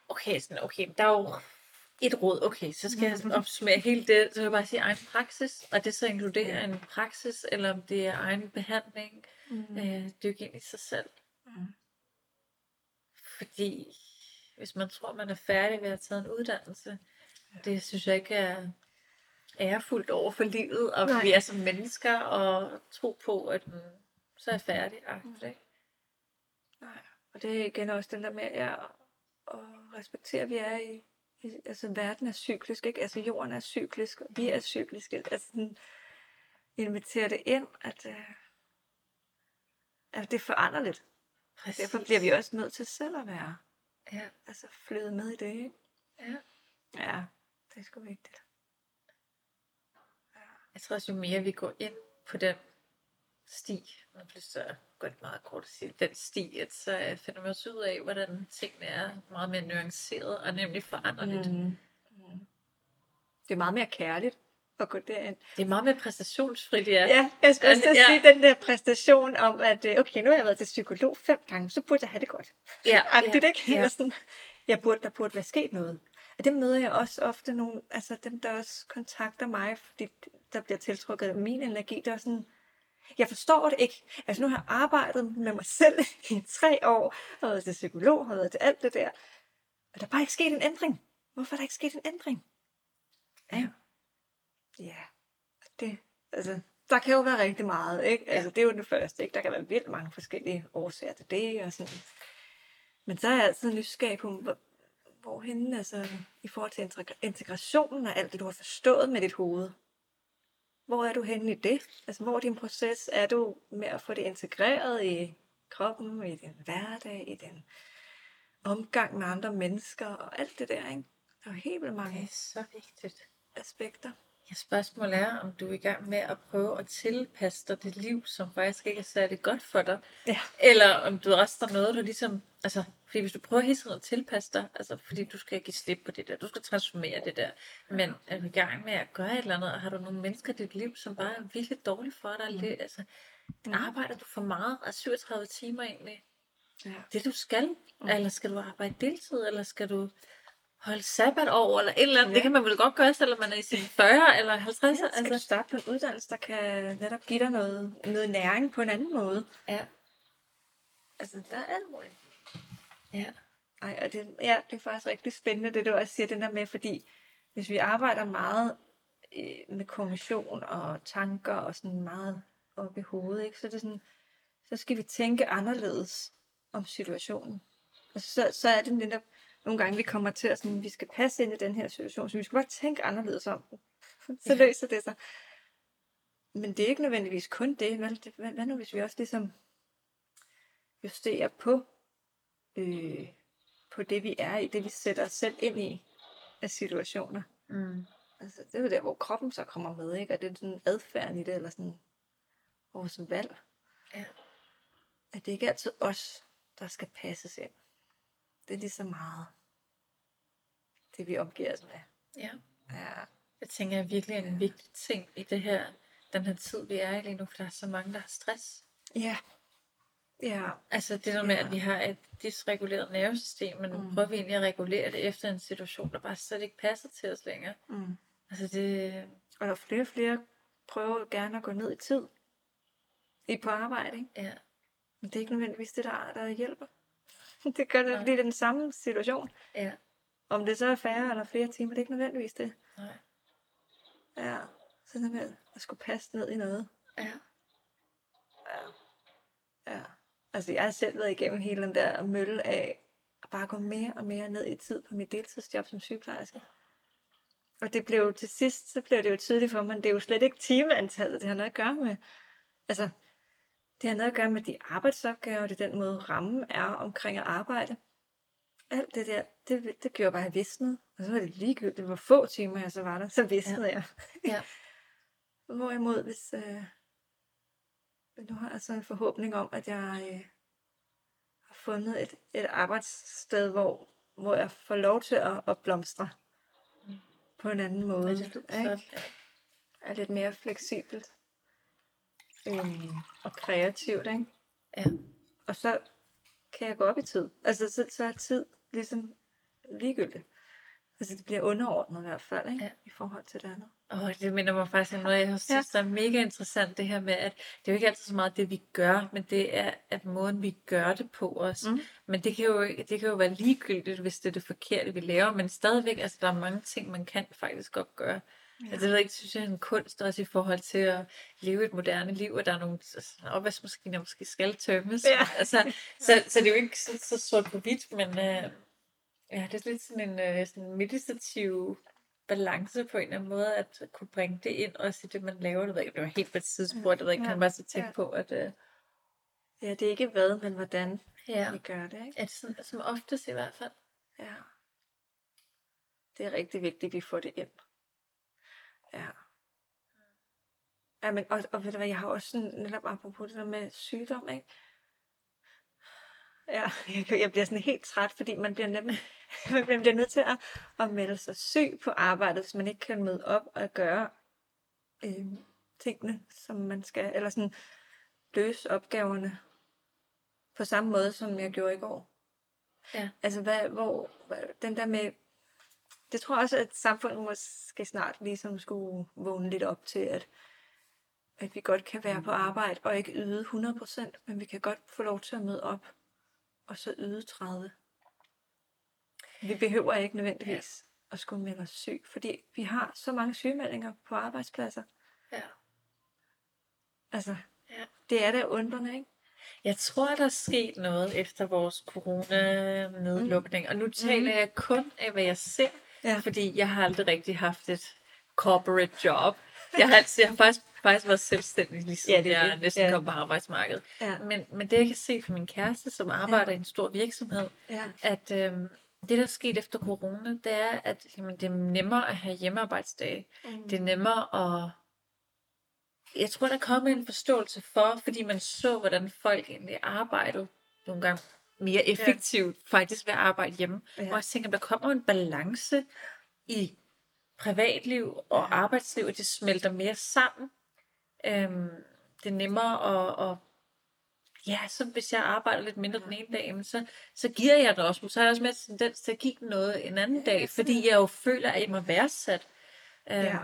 Okay, sådan, okay, der er jo et råd, okay, så skal jeg sådan opsummere hele det, så vil jeg bare sige egen praksis, og det så inkluderer en praksis, eller om det er egen behandling, Mm. øh, dykke ind i sig selv. Mm. Fordi hvis man tror, man er færdig ved at have taget en uddannelse, det synes jeg ikke er ærefuldt over for livet, og Nej. vi er som mennesker, og tro på, at mm, så er jeg færdig. Mm. Ikke? Nej. Og det er igen også den der med at respektere, at vi er i altså verden er cyklisk, ikke? Altså jorden er cyklisk, og vi er cykliske. Altså sådan, invitere det ind, at, uh, at det er foranderligt. Præcis. Derfor bliver vi også nødt til selv at være, Ja, altså flyde med i det, ikke? ja. Ja, det er sgu vigtigt. Jeg tror også, jo mere vi går ind på den sti, man bliver så godt meget kort at sige, den sti, at så øh, finder man også ud af, hvordan tingene er meget mere nuanceret og nemlig foranderligt. Mm. Mm. Det er meget mere kærligt at gå derind. Det er meget mere præstationsfrit, ja. Ja, jeg skulle også Ja. ja. sige den der præstation om, at øh, okay, nu har jeg været til psykolog fem gange, så burde jeg have det godt. ja, Agtigt, ikke? Ja. Ja. Sådan, jeg burde, der burde være sket noget. Og det møder jeg også ofte nogle, altså dem, der også kontakter mig, fordi der bliver tiltrukket af min energi, der er sådan, jeg forstår det ikke. Altså nu har jeg arbejdet med mig selv i tre år, har været til psykolog, har været til alt det der, og der er bare ikke sket en ændring. Hvorfor er der ikke sket en ændring? Ja. Ja, det, altså, der kan jo være rigtig meget, ikke? Altså, det er jo det første, ikke? Der kan være vildt mange forskellige årsager til det, og sådan. Men så er jeg altid nysgerrig på, hvor, hvorhen, altså, i forhold til integra- integrationen og alt det, du har forstået med dit hoved. Hvor er du henne i det? Altså, hvor er din proces? Er du med at få det integreret i kroppen, i din hverdag, i din omgang med andre mennesker og alt det der, ikke? Der er jo helt vildt Det mange er så vigtigt. aspekter. Ja, spørgsmålet er, om du er i gang med at prøve at tilpasse dig det liv, som faktisk ikke er særlig godt for dig. Ja. Eller om du også der er noget, du ligesom... Altså, fordi hvis du prøver hele tiden at tilpasse dig, altså fordi du skal give slip på det der, du skal transformere det der, men er du i gang med at gøre et eller andet, og har du nogle mennesker i dit liv, som bare er virkelig dårligt for dig, mm. altså, arbejder du for meget, er 37 timer egentlig Ja. det, du skal? Mm. Eller skal du arbejde deltid, eller skal du holde sabbatår, eller et eller andet? Ja. Det kan man vel godt gøre, selvom man er i sine 40 eller 50. Ja, skal du starte på en uddannelse, der kan netop give dig noget, noget næring på en anden måde. ja. Altså, der er alt muligt. ja. Ej, og det, ja, det er faktisk rigtig spændende, det du også siger, den der med, fordi hvis vi arbejder meget øh, med kommission og tanker og sådan meget op i hovedet, ikke, så, er det sådan, så skal vi tænke anderledes om situationen. Og så, så er det netop nogle gange, vi kommer til at sådan, vi skal passe ind i den her situation, så vi skal bare tænke anderledes om den. Så Ja. løser det sig. men det er ikke nødvendigvis kun det. Det hvad, hvad nu, hvis vi også ligesom justerer på, øh, på det, vi er i, det vi sætter os selv ind i af situationer. Mm. Altså, det er jo der, hvor kroppen så kommer med, ikke? Og det er sådan adfærden i det, eller sådan vores valg. Ja. At det ikke er altid os, der skal passes ind. Det er lige så meget det, vi omgiver os med. ja. Ja. Jeg tænker er virkelig en vigtig ting i det her, den her tid, vi er i lige nu, for der er så mange, der har stress. Ja. Ja. Altså det der med, Ja. at vi har et dysreguleret nervesystem, men Mm. prøver vi egentlig at regulere det efter en situation, der bare slet ikke passer til os længere. Mm. Altså det, Og der er flere og flere prøver gerne at gå ned i tid. I på arbejde, ikke? ja, Men det er ikke nødvendigvis det, der, der hjælper. Det gør det Nej. lige den samme situation. ja, Om det så er færre eller flere timer, det er ikke nødvendigvis det. nej, Ja. Sådan med at skulle passe ned i noget. ja, Ja. Ja. Altså, jeg har selv været igennem hele den der mølle af at bare gå mere og mere ned i tid på mit deltidsjob som sygeplejerske. Og det blev til sidst, så blev det jo tydeligt for mig, at det er jo slet ikke timeantallet, det har noget at gøre med. Altså, det har noget at gøre med de arbejdsopgaver, det er den måde rammen er omkring at arbejde. Alt det der, det, det gjorde bare, at jeg visnede. Og så var det ligegyldigt, hvor få timer jeg så var der, så visnede ja. jeg. ja, Hvorimod, hvis øh, nu har jeg så en forhåbning om, at jeg øh, har fundet et, et arbejdssted, hvor, hvor jeg får lov til at, at blomstre på en anden måde. ja, det lyder ikke? sådan, ja. Er lidt mere fleksibelt øhm, og kreativt. Ikke? Ja. Og så kan jeg gå op i tid. Altså, så, så er tid ligesom ligegyldigt. Altså, det bliver underordnet i hvert fald, ikke? Ja. i forhold til det andet. Åh, det minder mig faktisk om noget, jeg synes, der er mega interessant, det her med, at det er jo ikke altid så meget det, vi gør, men det er, at måden, vi gør det på os. Mm. Men det kan, jo, det kan jo være ligegyldigt, hvis det er det forkerte, vi laver, men stadigvæk, altså der er mange ting, man kan faktisk godt gøre. Ja. Altså, det ved jeg ikke, synes jeg er en kunst også i forhold til at leve et moderne liv, og der er nogle altså, opvaskemaskiner, måske skal tømmes. Ja. Altså, så, så det er jo ikke så, så sort på hvidt, men øh, ja, det er lidt sådan en øh, sådan meditativ balance på en eller anden måde, at kunne bringe det ind også i det, man laver. Det ved jeg ikke, det var helt på et tidspunkt, det ved jeg ikke, Ja. kan bare så tænke Ja. på, at øh, Ja, det er ikke hvad, men hvordan ja, vi gør det, ikke? at sådan, som oftest i hvert fald. Ja. Det er rigtig vigtigt, at vi får det ind. Ja. Ja, men, og, og ved du hvad, jeg har også sådan, netop apropos det der med sygdom, ikke? Ja, jeg, jeg bliver sådan helt træt, fordi man bliver nemlig man bliver nødt til at, at melde sig syg på arbejdet, hvis man ikke kan møde op og gøre øh, tingene, som man skal, eller sådan løse opgaverne på samme måde, som jeg gjorde i går. Ja. Altså, hvad, hvor, hvad- den der med, det tror jeg også, at samfundet måske snart ligesom skulle vågne lidt op til, at, at vi godt kan være på arbejde og ikke yde 100%, men vi kan godt få lov til at møde op og så yde 30. Vi behøver ikke nødvendigvis at skulle melde os syg, fordi vi har så mange sygemeldinger på arbejdspladser. Ja. Altså, Ja. det er da undrende, ikke? Jeg tror, der er sket noget efter vores coronanedlukning, og nu taler jeg kun af, hvad jeg ser, Ja. fordi jeg har aldrig rigtig haft et corporate job. Jeg har, altid, jeg har faktisk, faktisk været selvstændig, lige siden Ja, det jeg det. næsten Ja. kom på arbejdsmarkedet. Ja. Men, men det, jeg kan se fra min kæreste, som arbejder i en stor virksomhed, Ja. at øhm, det, der er sket efter corona, det er, at jamen, det er nemmere at have hjemmearbejdsdage. Mm. Det er nemmere at... Jeg tror, der kommer en forståelse for, fordi man så, hvordan folk egentlig arbejdede nogle gange mere effektivt, ja. faktisk ved at arbejde hjemme. Ja. Ja. Og jeg tænker, der kommer en balance i privatliv og Ja. arbejdsliv, og det smelter mere sammen. Øhm, det er nemmere at, at ja, så hvis jeg arbejder lidt mindre den ene dag, jamen så, så giver jeg det også, men så har jeg også mere tendens til at den noget en anden dag, fordi jeg jo føler, at jeg må værdsat. Øhm, Ja.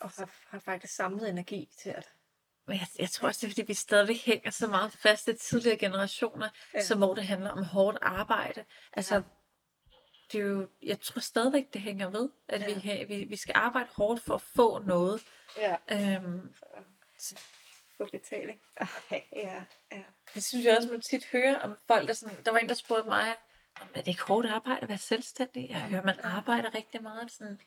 Og har, har faktisk samlet energi til at... Men jeg, jeg tror også, det er, fordi vi stadigvæk hænger så meget fast i tidligere generationer, Ja. som hvor det handler om hårdt arbejde. Altså, Ja. det er jo, jeg tror stadigvæk, det hænger ved, at Ja. vi, vi, vi skal arbejde hårdt for at få noget. Ja. Øhm, Få betaling. ja, ja. det synes jeg også, man tit hører om folk, der sådan, der var en, der spurgte mig, om er det ikke hårdt arbejde at være selvstændig? Jeg hører, man arbejder rigtig meget. Sådan,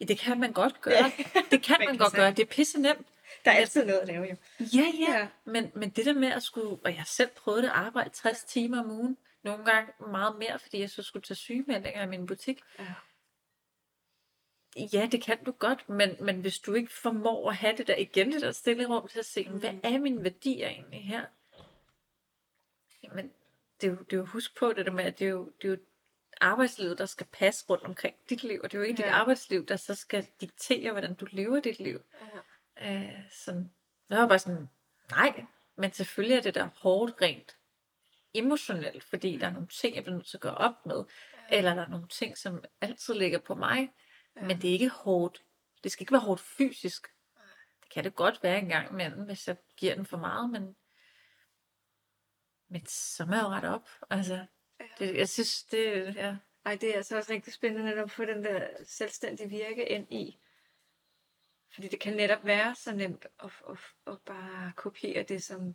ja, det kan man godt gøre. Det kan Man godt gøre. Det er pisse nemt. Der er altid noget at lave, jo. Ja, ja. Ja. Men, men det der med at skulle, og jeg selv prøvet det, at arbejde 60 timer om ugen, nogle gange meget mere, fordi jeg så skulle tage sygemeldinger i min butik. Ja. Ja, det kan du godt, men, men hvis du ikke formår at have det der igen, det der stille rum til at se, mm. hvad er mine værdier egentlig her? Jamen, det er jo, det er jo husk på det der med, at det er jo, det er jo arbejdslivet, der skal passe rundt omkring dit liv, og det er jo ikke ja. dit arbejdsliv, der så skal diktere, hvordan du lever dit liv. Ja. Øh, sådan, jeg var bare sådan, nej, men selvfølgelig er det der hårdt rent emotionelt, fordi der er nogle ting, jeg bliver nødt til at gøre op med, eller der er nogle ting, som altid ligger på mig, ja. men det er ikke hårdt. Det skal ikke være hårdt fysisk. Det kan det godt være en gang imellem, hvis jeg giver den for meget, men, men så må jeg jo rette op. Altså, det, jeg synes, det, ja. Ej, det er altså også rigtig spændende netop at få den der selvstændige virke ind i. Fordi det kan netop være så nemt at, at, at bare kopiere det, som,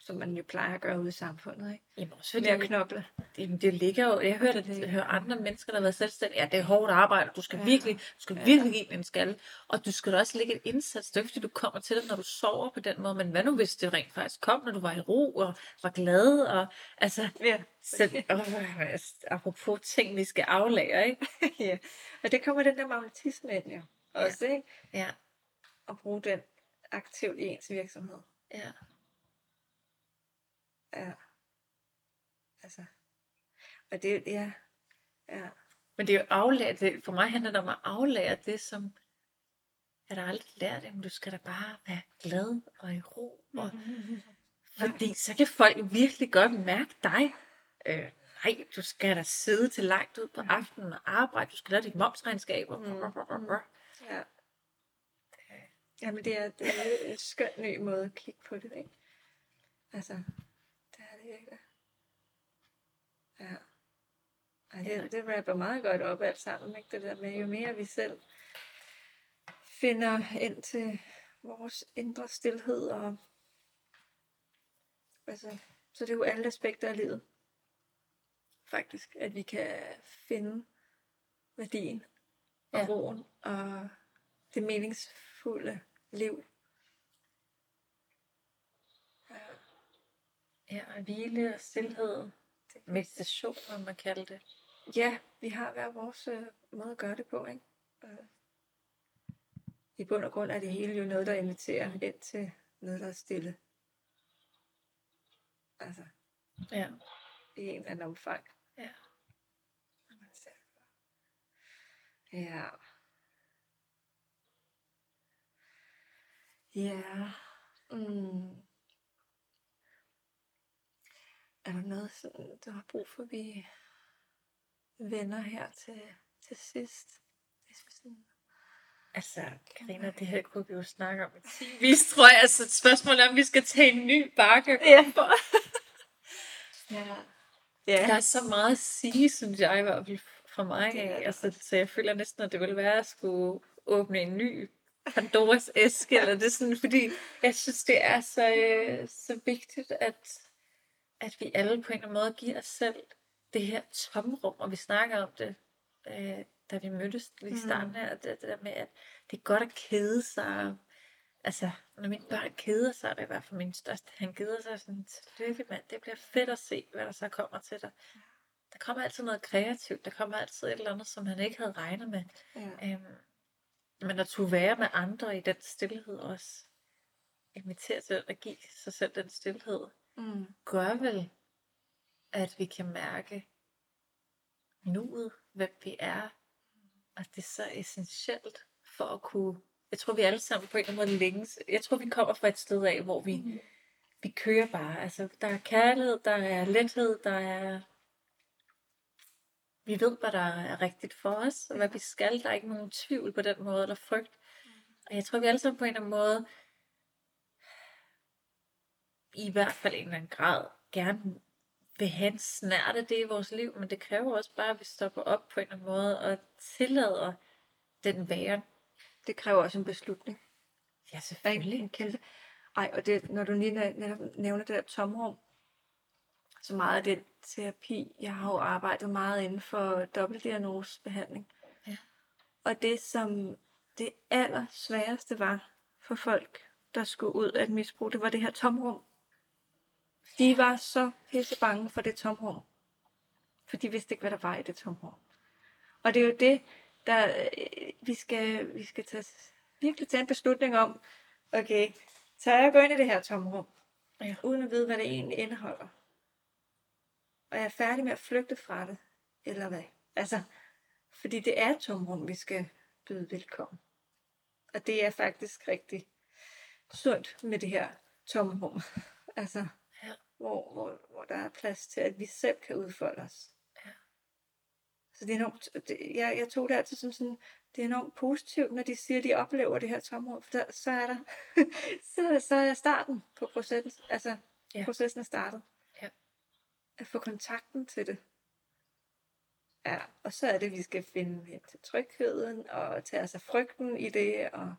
som man jo plejer at gøre ude i samfundet. Ikke? Jamen også Med at fordi, knokle. det, det ligger jo, jeg hører, det, jeg hører andre mennesker, der har været selvstændige, ja, det er hårdt arbejde, du skal Ja. virkelig, du skal Ja. virkelig give en skal, og du skal da også lægge et indsats, det er fordi du kommer til det, når du sover på den måde, men hvad nu, hvis det rent faktisk kom, når du var i ro, og var glad, og altså, Ja. så, åh, apropos ting, vi skal aflære, ikke? ja. Og det kommer den der magnetisme ind jo. Også, ikke? Ja, At bruge den aktivt i ens virksomhed. ja. Ja. Altså. Og det, ja. Ja. Men det er jo aflære, det, for mig handler det om at aflære det, som jeg har aldrig lært, men du skal da bare være glad og i ro, og Fordi så kan folk virkelig godt mærke dig. Øh, nej, du skal da sidde til langt ud på aftenen og arbejde. Du skal lave dit momsregnskab. Og Mm. Ja. Jamen, det er, det er en skøn ny måde at kigge på det, ikke? Altså, det er det virkelig. Ja. Ej, det, det rapper meget godt op alt sammen, ikke? Det der med, jo mere vi selv finder ind til vores indre stillhed og altså, så det er jo alle aspekter af livet. Faktisk, at vi kan finde værdien og Ja. roen og det meningsfulde liv. Ja, og hvile og stillhed. Meditation, må man kalde det. Ja, vi har hver vores øh, måde at gøre det på, ikke? Øh, I bund og grund er det hele jo noget, der inviterer ind til noget, der er stille. Altså, Ja. i en eller anden omfang. Ja. Ja. Ja. Mm. Er der noget, sådan, du har brug for, vi vender her til, til sidst? Hvis vi sådan... Altså, Karina, det her kunne vi jo snakke om i timevis, tror jeg. Altså, et spørgsmål er, om vi skal tage en ny bakke. Ja. ja. Der Ja. er så meget at sige, synes jeg, i hvert fald fra mig. Det der Altså, så jeg føler næsten, at det ville være at skulle åbne en ny Pandoras æske, eller det er sådan, fordi jeg synes, det er så, øh, så vigtigt, at, at vi alle på en eller anden måde giver os selv det her tomrum, og vi snakker om det, øh, da vi mødtes lige i starten her, det, det der med, at det er godt at kede sig. Altså, når mine børn keder sig, det i hvert fald min største, han keder sig sådan, tillykke mand, det bliver fedt at se, hvad der så kommer til dig. Der kommer altid noget kreativt, der kommer altid et eller andet, som han ikke havde regnet med. ja. Øhm, men at turde være med andre i den stillhed også, invitere til at give sig selv den stillhed, Mm. gør vel, at vi kan mærke nuet, hvem vi er, og det er så essentielt for at kunne, jeg tror vi alle sammen på en eller anden måde længes, jeg tror vi kommer fra et sted af, hvor vi, Mm. vi kører bare, altså der er kærlighed, der er lethed, der er, vi ved, hvad der er rigtigt for os, og hvad vi skal, der er ikke nogen tvivl på den måde, eller frygt, og jeg tror vi alle sammen på en eller anden måde, i hvert fald i en eller anden grad, gerne vil have en snært af det i vores liv, men det kræver også bare, at vi stopper op på en eller anden måde og tillader den væren. Det kræver også en beslutning. Ja, selvfølgelig. En kæmpe. Ej, og det, når du lige nævner det der tomrum, så meget af det terapi, jeg har jo arbejdet meget inden for dobbeltdiagnosebehandling. Ja. Og det, som det aller sværeste var for folk, der skulle ud af et misbrug. Det var det her tomrum. De var så pisse bange for det tomrum. For de vidste ikke, hvad der var i det tomrum. Og det er jo det, der øh, vi skal, vi skal tage, virkelig tage en beslutning om, okay, så jeg går ind i det her tomrum, Ja. uden at vide, hvad det egentlig indeholder. Og jeg er færdig med at flygte fra det, eller hvad? Altså, fordi det er et tomrum, vi skal byde velkommen. Og det er faktisk rigtig sundt med det her tomrum. altså, Ja. hvor, hvor, hvor der er plads til, at vi selv kan udfolde os. Ja. Så det er enormt, det, jeg, jeg tog det altid som sådan, det er enormt positivt, når de siger, at de oplever det her tomrum, for der, så er der, så, så er starten på processen, altså Ja. ja. processen er startet. Ja. At få kontakten til det. Ja, og så er det, at vi skal finde hen til trygheden, og tage os af frygten i det, og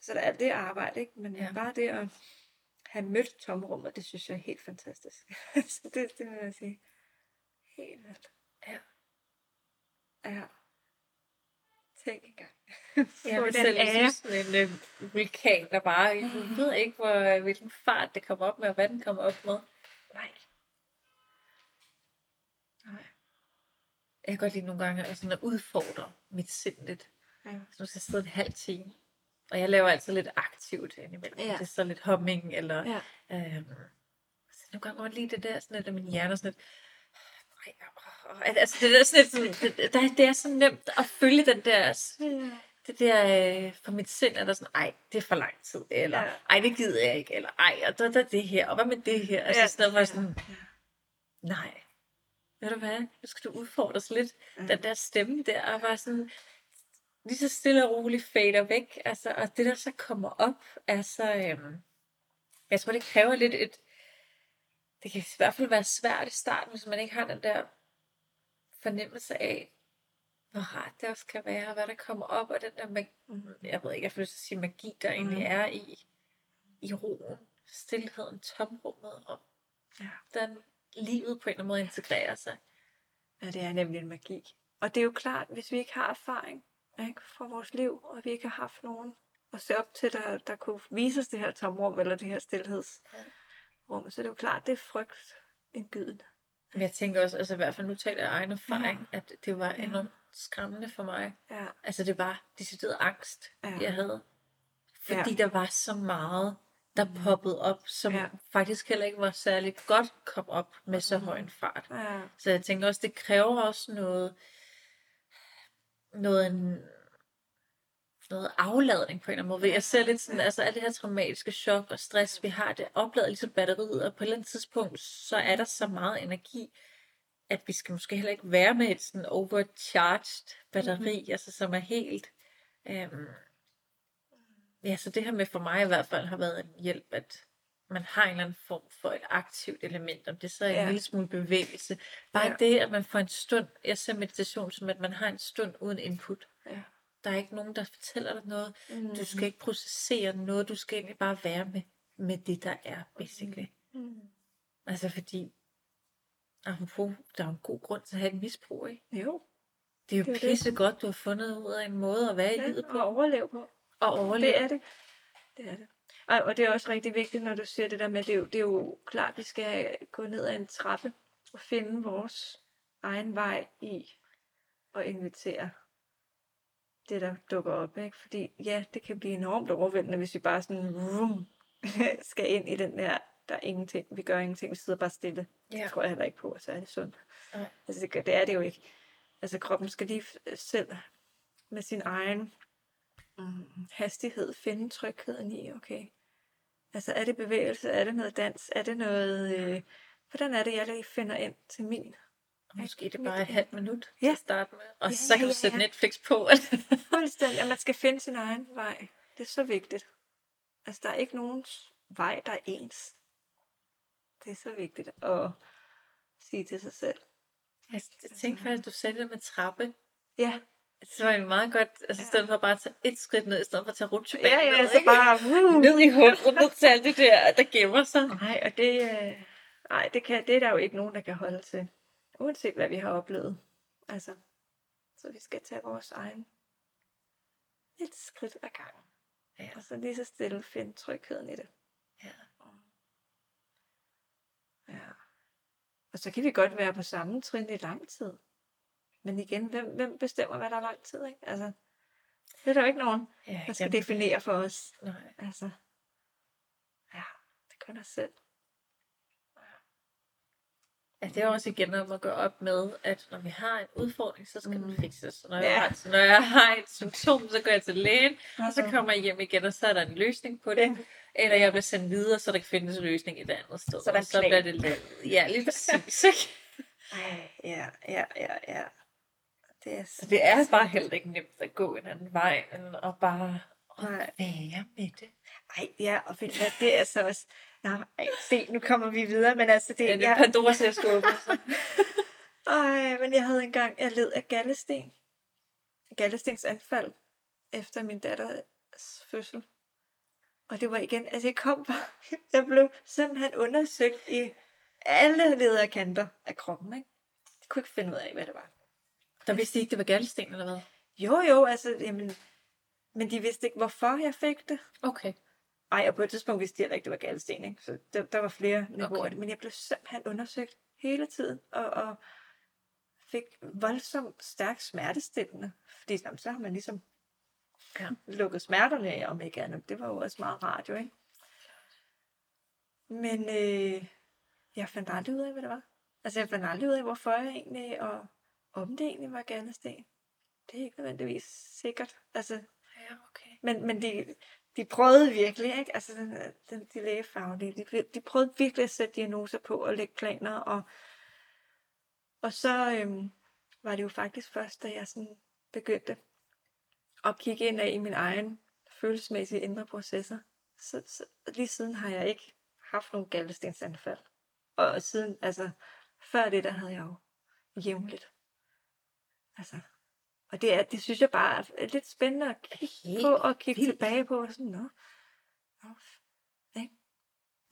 så der er det arbejde, ikke? Men Ja. ja. bare det at have mødt tomrummet, det synes jeg er helt fantastisk. så det, det vil jeg sige. Helt vildt. Ja. Ja. Tænk engang. Vil den selv synes, sådan en øh, vulkan, der bare, jeg ved ikke, hvor, hvilken fart det kommer op med, og hvad den kommer op med. Nej. Jeg kan godt lide nogle gange at, sådan at udfordre mit sind lidt. Ja. Så nu skal jeg sidde en halv time. Og jeg laver altid lidt aktivt indimellem. Ja. Det er så lidt humming, eller... Ja. Øhm, så nogle gange godt lide det der, sådan lidt, at min hjerne er sådan lidt... Ej, åh, åh, altså, det, der, sådan lidt, det, det er så nemt at følge den der... Det der, øh, for mit sind er der sådan, ej, det er for lang tid, eller Ja. ej, det gider jeg ikke, eller ej, og der, der er det her, og hvad med det her? Altså, Ja. sådan noget, hvor jeg Ja. sådan, nej, ved du hvad, nu skal du udfordres lidt. Ja. Den der stemme der, og bare sådan, lige så stille og roligt fader væk, altså, og det der så kommer op, er så, øhm, jeg tror, det kræver lidt et, det kan i hvert fald være svært i starten, hvis man ikke har den der fornemmelse af, hvor rart det også kan være, og hvad der kommer op, og den der, mag- jeg ved ikke, jeg får lyst til at sige magi, der egentlig Mhm. er i, i roen, stillheden, tomrummet, og Ja. den livet på en eller anden måde integrerer sig. Ja, det er nemlig en magi. Og det er jo klart, hvis vi ikke har erfaring ikke, fra vores liv, og vi ikke har haft nogen at se op til, der, der kunne vise os det her tomrum, eller det her stillhedsrum, så er det jo klart, det er frygt indgydende. Men jeg tænker også, altså i hvert fald nu taler jeg af egen erfaring, at det var enormt skræmmende for mig. Ja, Altså det var decideret angst, Ja. jeg havde. Fordi Ja. der var så meget, der poppede op, som Ja. faktisk heller ikke var særlig godt kom op med så Mhm. høj en fart. ja, Så jeg tænker også, det kræver også noget, noget, en, noget afladning på en eller anden måde. Jeg ser lidt sådan, altså alt det her traumatiske chok og stress, vi har, det oplader ligesom batteriet, og på et eller andet tidspunkt, så er der så meget energi, at vi skal måske heller ikke være med et sådan overcharged batteri, mm-hmm. altså som er helt... Øhm, ja, så det her med for mig i hvert fald har været en hjælp, at man har en eller anden form for et aktivt element, om det så er en Ja. lille smule bevægelse. Bare Ja. det, at man får en stund, jeg ser meditation som, at man har en stund uden input. ja. Der er ikke nogen, der fortæller dig noget. Mm. Du skal ikke processere noget, du skal egentlig bare være med, med det, der er, basically. Mm. Altså fordi, apropos, der er en god grund til at have et misbrug, ikke? Jo, Det er jo Det er det. pisse godt, du har fundet ud af en måde at være i livet på. og overleve på. Og overleve. Det er det. Det er det. Og, og det er også rigtig vigtigt, når du siger det der med, det er jo, det er jo klart, at vi skal gå ned ad en trappe og finde vores egen vej i og invitere det, der dukker op. Ikke? Fordi ja, det kan blive enormt overvældende, hvis vi bare sådan vroom, skal ind i den der, der er ingenting, vi gør ingenting, vi sidder bare stille. Ja. Det tror jeg heller ikke på, så er det sundt. Nej. Altså det, det er det jo ikke. Altså kroppen skal lige selv med sin egen mm, hastighed finde trygheden i, okay. Altså er det bevægelse, er det noget dans, er det noget, øh, hvordan er det, jeg lige finder ind til min? Måske er det bare et halvt minut til Ja. at starte med. Og Ja, så kan ja, du sætte ja. Netflix på. Fuldstændig, at man skal finde sin egen vej. Det er så vigtigt. Altså der er ikke nogen vej, der er ens. Det er så vigtigt at sige til sig selv. jeg tænkte faktisk, at du sagde det med trappe. Ja, Det var jo meget godt, altså i stedet for bare at tage et skridt ned, i stedet for at tage rutsjebanen ja, ja ned, så bare... Uh. ned i hullet, ned til alt det der, der gemmer sig. Nej, og det, øh, nej, det, kan, det er der jo ikke nogen, der kan holde til. Uanset hvad vi har oplevet. Altså, så vi skal tage vores egen et skridt ad gangen. Ja. Og så lige så stille finde trygheden i det. Ja. Ja. Og så kan vi godt være på samme trin i lang tid. Men igen, hvem, hvem bestemmer, hvad der er lang tid, ikke? Altså, det er der jo ikke nogen, ja der skal definere for os. Nej. Altså, ja, det kun os selv. Ja, det er også igen om at gå op med, at når vi har en udfordring, så skal mm. Mm. den fikses. Når, Ja. jeg har, når jeg har et symptom, så går jeg til lægen, og så kommer jeg hjem igen, og så er der en løsning på det. Eller jeg bliver sendt videre, så der kan findes en løsning et andet sted. Så der er så bliver det lavet. Ja, lige præcis. ikke? Ja, ja, ja, ja. Det er, Så det er bare heller ikke nemt at gå en anden vej, end at bare Nej. være med det. Ej, ja, og ved du det er så også... Nej, se, nu kommer vi videre, men altså det... Ja, det er jeg, Pandoras æskåbe. Ej, men jeg havde engang, jeg led af gallesten. Gallestens anfald efter min datters fødsel. Og det var igen, altså jeg kom bare, jeg blev simpelthen undersøgt i alle lederkanter af kroppen, ikke? Jeg kunne ikke finde ud af, hvad det var. Der vidste I ikke, det var galdesten, eller hvad? Jo, jo, altså, jamen, men de vidste ikke, hvorfor jeg fik det. Okay. Ej, og på et tidspunkt vidste de heller ikke, det var galdesten, ikke? Så der, der var flere niveauer. Okay. Men jeg blev simpelthen undersøgt hele tiden, og, og fik voldsomt stærk smertestillende. Fordi jamen, så har man ligesom Ja. lukket smerterne af, om ikke andet. Det var jo også meget rart, jo, ikke? Men øh, jeg fandt aldrig ud af, hvad det var. Altså, jeg fandt aldrig ud af, hvorfor jeg egentlig, og om det egentlig var galdesten. Det er ikke nødvendigvis sikkert. Altså, Ja, okay. men, men de, de prøvede virkelig, ikke? Altså, den, den, de lægefaglige, de, de prøvede virkelig at sætte diagnoser på og lægge planer, og, og så øhm, var det jo faktisk først, da jeg sådan begyndte at kigge ind i min egen følelsesmæssige indre processer. Så, så lige siden har jeg ikke haft nogen galdestensanfald. Og siden, altså, før det, der havde jeg jo jævnligt. Altså, og det, er, det synes jeg bare er lidt spændende at kigge Helt på og kigge vildt. tilbage på. Og sådan, nå, nå, ikke?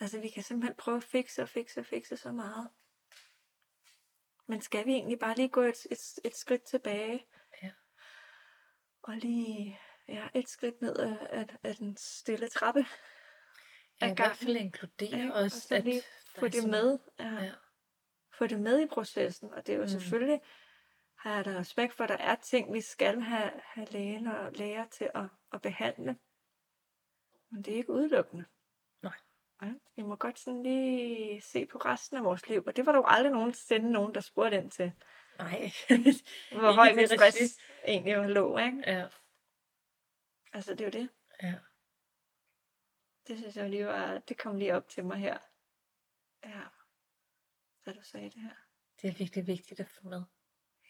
Altså, vi kan simpelthen prøve at fikse og fikse og fikse så meget. Men skal vi egentlig bare lige gå et, et, et skridt tilbage? Ja. Og lige ja, et skridt ned af, af, af den stille trappe. Ja, i hvert fald inkludere ikke? os, og så at lige der få det med. Ja. Ja. Få det med i processen. Og det er jo mm. selvfølgelig, har da respekt for, at der er ting, vi skal have, have lægen og læger til at, at behandle. Men det er ikke udelukkende. Nej. Ja, vi må godt sådan lige se på resten af vores liv. Og det var der jo aldrig nogensinde nogen, der spurgte ind til, Nej. hvor høj min regi. stress egentlig var lå. Ikke? ja. Altså, det er jo det. Ja. Det synes jeg lige var, det kom lige op til mig her. Ja. Da du sagde det her. Det er virkelig vigtigt at få med.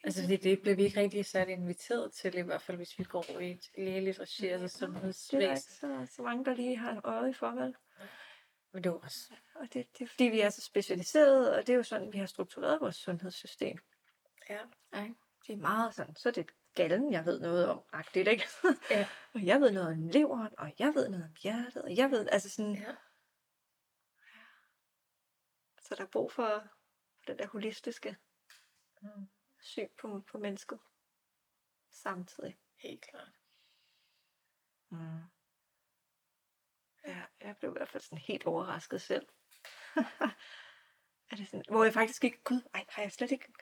Altså, fordi det bliver vi ikke rigtig særlig inviteret til, i hvert fald hvis vi går i et lægeligt regi, altså Det er sundhedsvæsen. ikke så, så mange, der lige har øjet i forhold. Men det er også Og det, det er fordi, vi er så specialiserede, og det er jo sådan, vi har struktureret vores sundhedssystem. Ja. Ikke? Det er meget sådan, så er det gallen, jeg ved noget om, agtigt, ikke? Ja. og jeg ved noget om leveren, og jeg ved noget om hjertet, og jeg ved, altså sådan, Ja. så der er brug for, for den der holistiske Mm. Syn på, på mennesket samtidig. Helt klart. Mm. Ja, jeg blev i hvert fald sådan helt overrasket selv. er det sådan, hvor jeg faktisk ikke, gud, ej, har jeg slet ikke,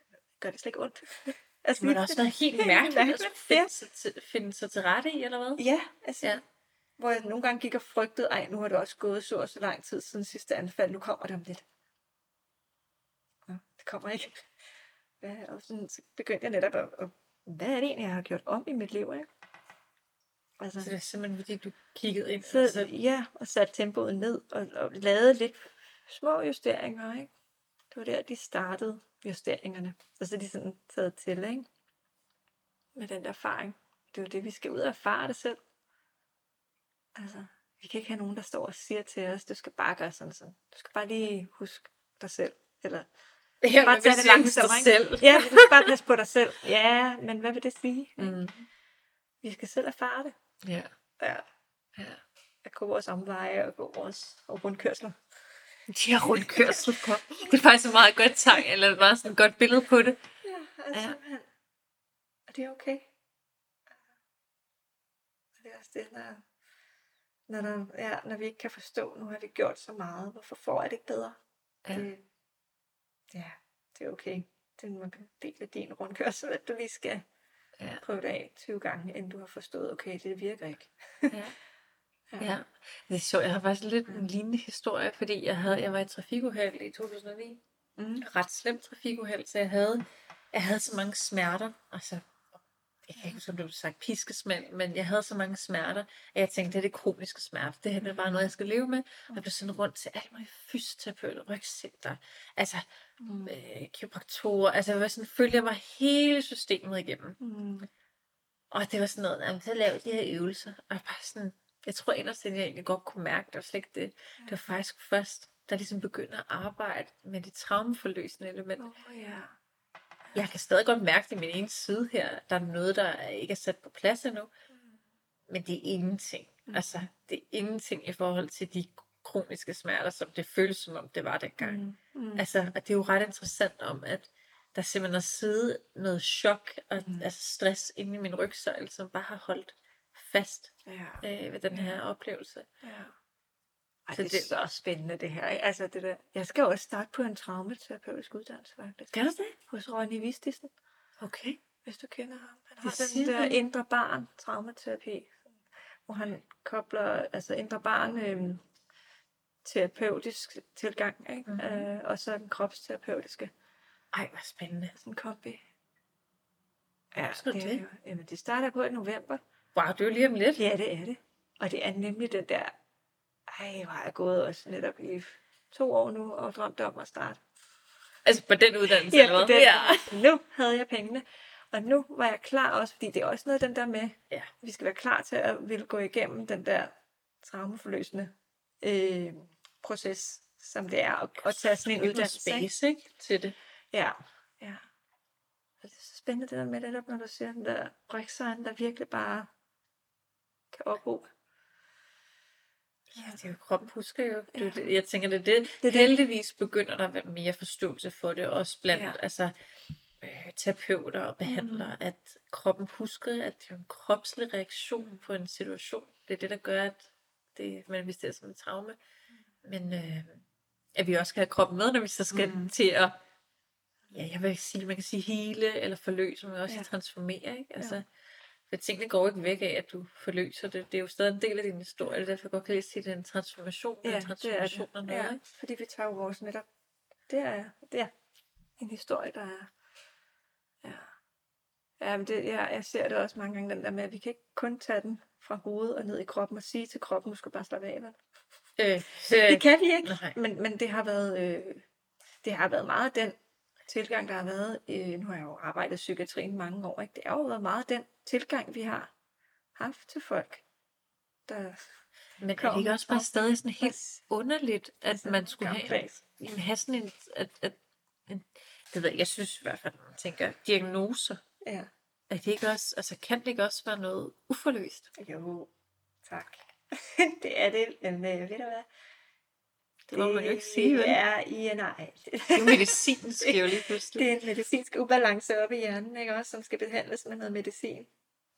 gør det slet ikke ondt? altså, Det da også være helt mærkeligt at mærkeligt, finde sig, til, finde sig til rette i, eller hvad? Ja, altså, ja. hvor jeg nogle gange gik og frygtede, ej, nu har det også gået så og så lang tid siden sidste anfald, nu kommer det om lidt. Ja, det kommer ikke. Ja, og sådan, så begyndte jeg netop at, at, hvad er det egentlig, jeg har gjort om i mit liv, ikke? Altså, Så det er simpelthen fordi, du kiggede ind. så, så, ja, og satte tempoet ned og, og lavede lidt små justeringer, ikke? Det var der, de startede justeringerne. Og så er de sådan taget til, ikke? Med den der erfaring. Det er jo det, vi skal ud og erfare det selv. Altså, vi kan ikke have nogen, der står og siger til os, du skal bare gøre sådan sådan. Du skal bare lige huske dig selv. Eller ja, bare tage det langsomt, dig ikke? selv. Ja, du skal bare passe på dig selv. Ja, men hvad vil det sige? Mm. Vi skal selv erfare det. Ja. Ja. ja. At gå vores omveje og gå vores og rundkørsler. De har rundkørsel på. Det er faktisk et meget godt tegn, eller et meget sådan et godt billede på det. Ja, altså, Ja. Og det er okay. Og det er også det, der Når, der, ja, når vi ikke kan forstå, nu har vi gjort så meget, hvorfor får jeg det ikke bedre? Ja. Det, ja, det er okay. Det er en del af din rundkørsel, at du lige skal Ja. prøve det af 20 gange, inden du har forstået, okay, det virker ikke. Ja. ja. Det er sjovt. Jeg har faktisk lidt en lignende historie, fordi jeg, havde, jeg var i trafikuheld i 2009. Mm. Ret slemt trafikuheld, så jeg havde, jeg havde så mange smerter. Altså, jeg kan ikke huske, om det blev sagt piskesmæld, men jeg havde så mange smerter, at jeg tænkte, det er det kroniske smerte. Det her det er bare noget, jeg skal leve med. Og jeg blev sendt rundt til alle mulige fysioterapeuter, rygcenter, altså Mm. øh, kiropraktorer. Altså, jeg var sådan, jeg mig hele systemet igennem. Mm. Og det var sådan noget, jamen, så lavede de her øvelser. Og jeg bare sådan, jeg tror inderst inde, jeg egentlig godt kunne mærke, det var slet ikke det. Det var faktisk først, der ligesom begynder at arbejde med det traumeforløsende element. Oh, ja. Jeg kan stadig godt mærke det i min ene side her. Der er noget, der ikke er sat på plads endnu. Men det er ingenting. Mm. Altså, det er ingenting i forhold til de kroniske smerter, som det føles som om det var dengang. Mm. Mm. Altså, og det er jo ret interessant om, at der simpelthen har siddet noget chok og Mm. altså stress inde i min rygsøjle, som bare har holdt fast ja. øh, ved den her oplevelse. Ja. Ej, Så det er det- så spændende det her. Ikke? Altså, det der. Jeg skal også starte på en traumaterapeutisk uddannelse, faktisk. Skal du det? Hos Ronny Vistisen, Okay. hvis du kender ham. Han har Det den der han. indre barn traumaterapi, hvor han kobler altså indre barn øhm, terapeutisk tilgang, ikke? Mhm. Øh, og så den kropsterapeutiske. Ej, hvor spændende. Sådan en kombi. Ja, skal det, det? jo- Jamen, det starter på i november. Wow, det er jo lige om lidt. Ja, det er det. Og det er nemlig den der, ej, hvor har jeg gået også netop i to år nu og drømt om at starte. Altså på den uddannelse, Ja, på den. Nu havde jeg pengene. Og nu var jeg klar også, fordi det er også noget den der med, Ja. vi skal være klar til at ville gå igennem den der traumeforløsende øh, proces, som det er at, at tage sådan en uddannelse. space, ikke? Til det. Ja, ja. Og det er så spændende det der med netop, når du ser den der rygsøjlen, der virkelig bare kan opro. Ja, det er jo kroppen husker jo. Det, Ja. Jeg tænker, det er det. Det det. Heldigvis begynder der at være mere forståelse for det, også blandt Ja. altså, øh, terapeuter og behandlere, Mhm. at kroppen husker, at det er en kropslig reaktion på en situation. Det er det, der gør, at det manifesterer som et traume. Men øh, at vi også skal have kroppen med, når vi så skal mm. til at, ja, jeg vil sige, man kan sige hele eller forløse, men også Ja. transformere, ikke? Altså, Ja. for tingene går ikke væk af, at du forløser det. Det er jo stadig en del af din historie, det er derfor jeg godt kan lide at det er en transformation. Ja, en det er transformation det. noget, Ja, ikke? fordi vi tager jo vores netop, det er, det er en historie, der er, ja. Ja, men det, jeg, jeg ser det også mange gange, den der med, at vi kan ikke kun tage den fra hovedet og ned i kroppen og sige til kroppen, du skal bare slappe af. vel? Øh, Det kan vi ikke, nej. men, men det har været, øh, det har været meget den tilgang, der har været, øh, nu har jeg jo arbejdet i psykiatrien mange år, ikke? det har jo været meget den tilgang, vi har haft til folk, der Men er det ikke også bare stadig sådan helt underligt, at Altså, man skulle have, jamen, have sådan en, at, at, en, det ved jeg, jeg synes i hvert fald, man tænker, diagnoser, Ja. er det ikke også, altså kan det ikke også være noget uforløst? Jo, tak. det er det, men øh, ved du hvad? Det må man jo ikke sige, vel? Det er i nej. Det er jo medicin, sker jo lige pludselig. det er en medicinsk ubalance oppe i hjernen, ikke også, som skal behandles med noget medicin.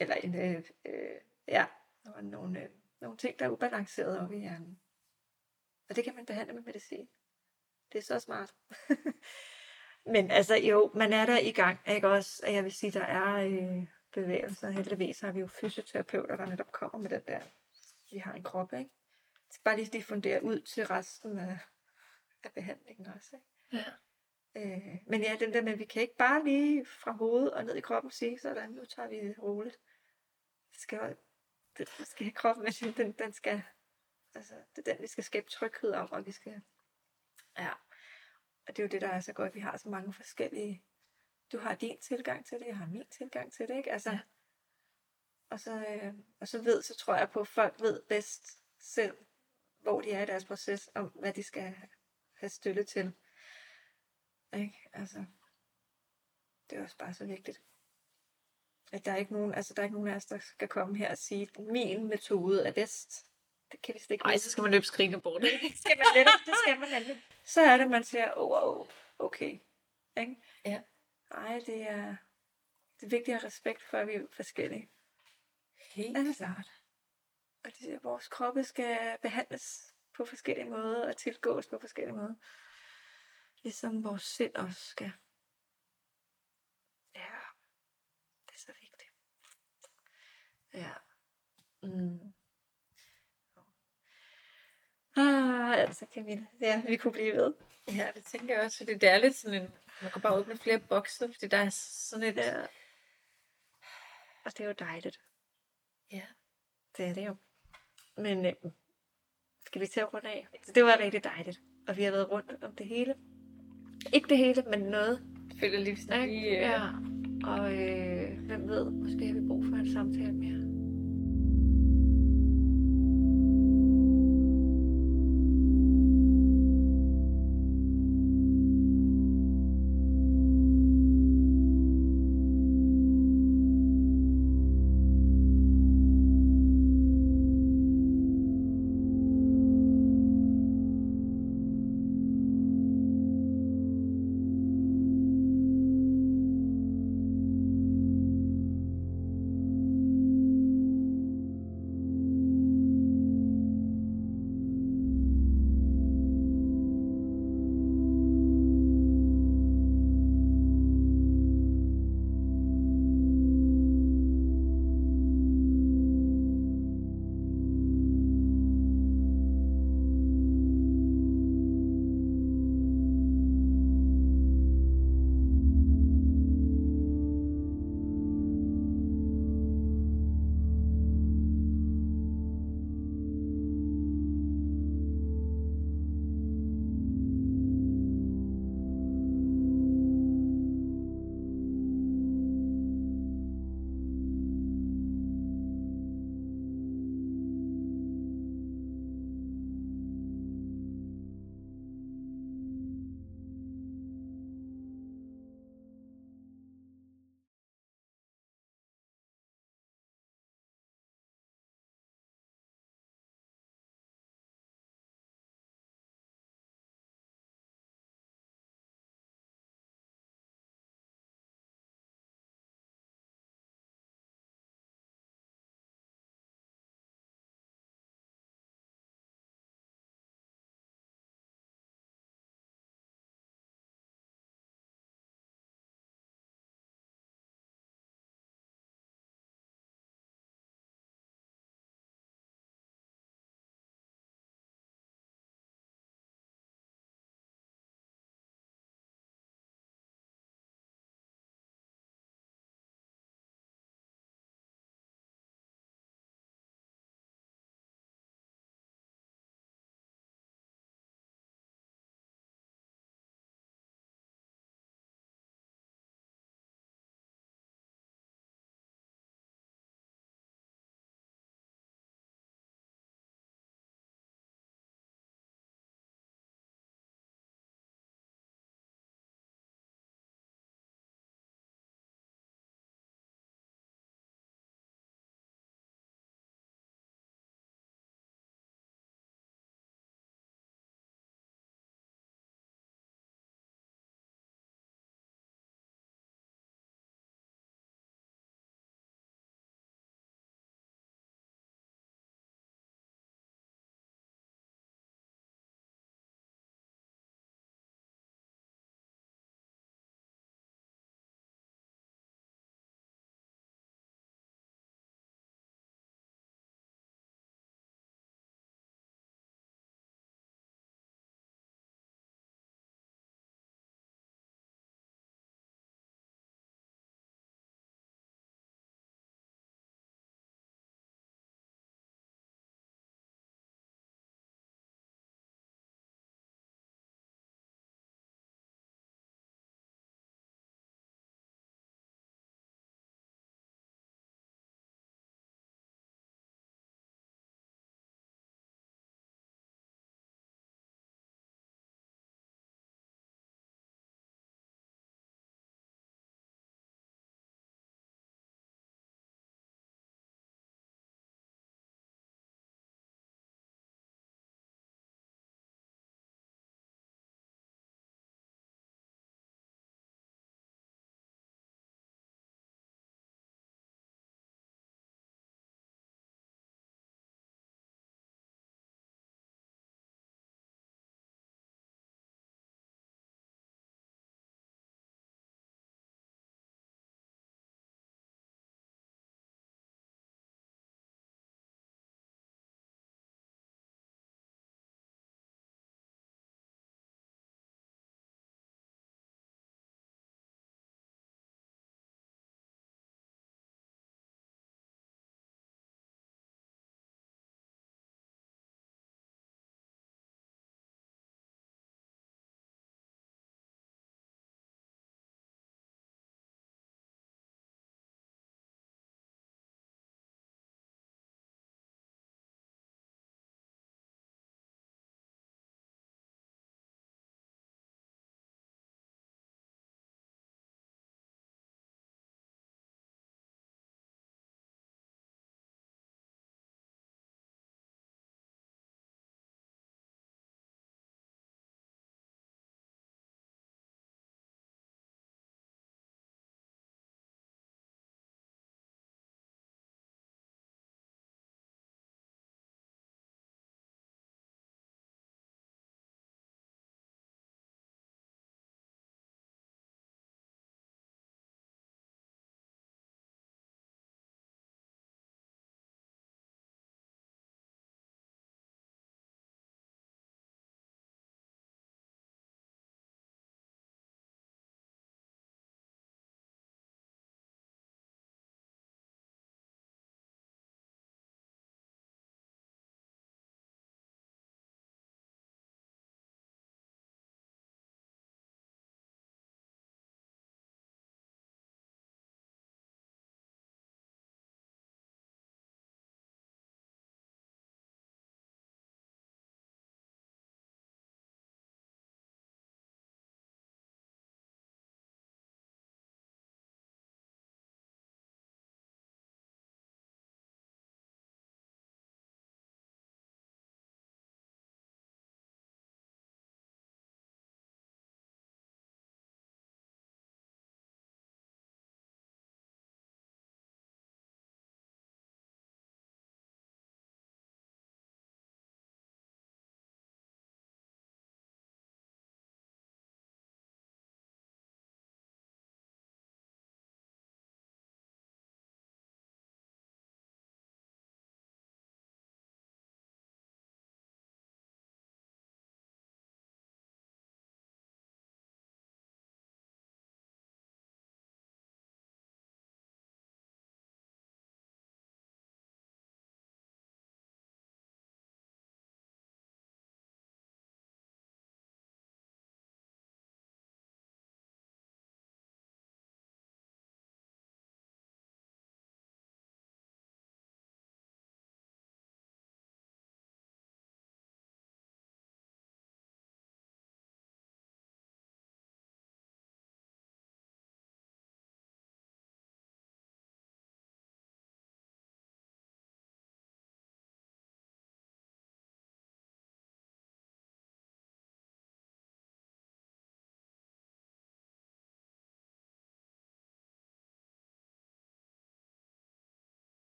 Eller en, øh, øh, ja, der nogle, øh, nogle ting, der er ubalanceret oppe i hjernen. Og det kan man behandle med medicin. Det er så smart. Men altså jo, man er der i gang, ikke også? Og jeg vil sige, der er øh, bevægelser. Heldigvis har vi jo fysioterapeuter, der netop kommer med den der, vi har en krop, ikke? Så bare lige diffundere ud til resten af, af behandlingen også, ikke? Ja. Øh, men ja, den der med, vi kan ikke bare lige fra hovedet og ned i kroppen sige, sådan, nu tager vi det roligt. Det skal, det, skal kroppen med, den, den skal, altså, det er den, vi skal skabe tryghed om, og vi skal, ja. Og det er jo det, der er så godt, vi har så mange forskellige, du har din tilgang til det, jeg har min tilgang til det, ikke? Altså, Ja. Og, så, øh, og så ved, så tror jeg på, at folk ved bedst selv, hvor de er i deres proces, om hvad de skal have støtte til. Ikke? Altså, det er også bare så vigtigt. At der er ikke nogen, altså der er ikke nogen af os, der skal komme her og sige, at min metode er bedst. Det kan vi slet ikke Ej, vide. så skal man løbe skrigende bort. det skal man netop, det skal man nemlig. Så er det, man siger, oh, oh okay. Ikke? Ja. Ej, det er, det er vigtigt at have respekt for, at vi er forskellige. Helt Altså, klart. Og det vores kroppe skal behandles på forskellige måder og tilgås på forskellige måder. Ligesom vores sind også skal. Ja, det er så vigtigt. Ja. Mm. Ah, altså Camilla, ja, vi kunne blive ved. Ja, det tænker jeg også, fordi det er lidt sådan en, man kan bare åbne flere bokse, fordi der er sådan et, Ja. Og det er jo dejligt. Ja, Det er det jo. Men øh, skal vi til at runde af? Så det var rigtig dejligt. Og vi har været rundt om det hele. Ikke det hele, men noget. jeg føler lige sådan lige, øh, Ja. Og øh, hvem ved, måske har vi brug for en samtale mere.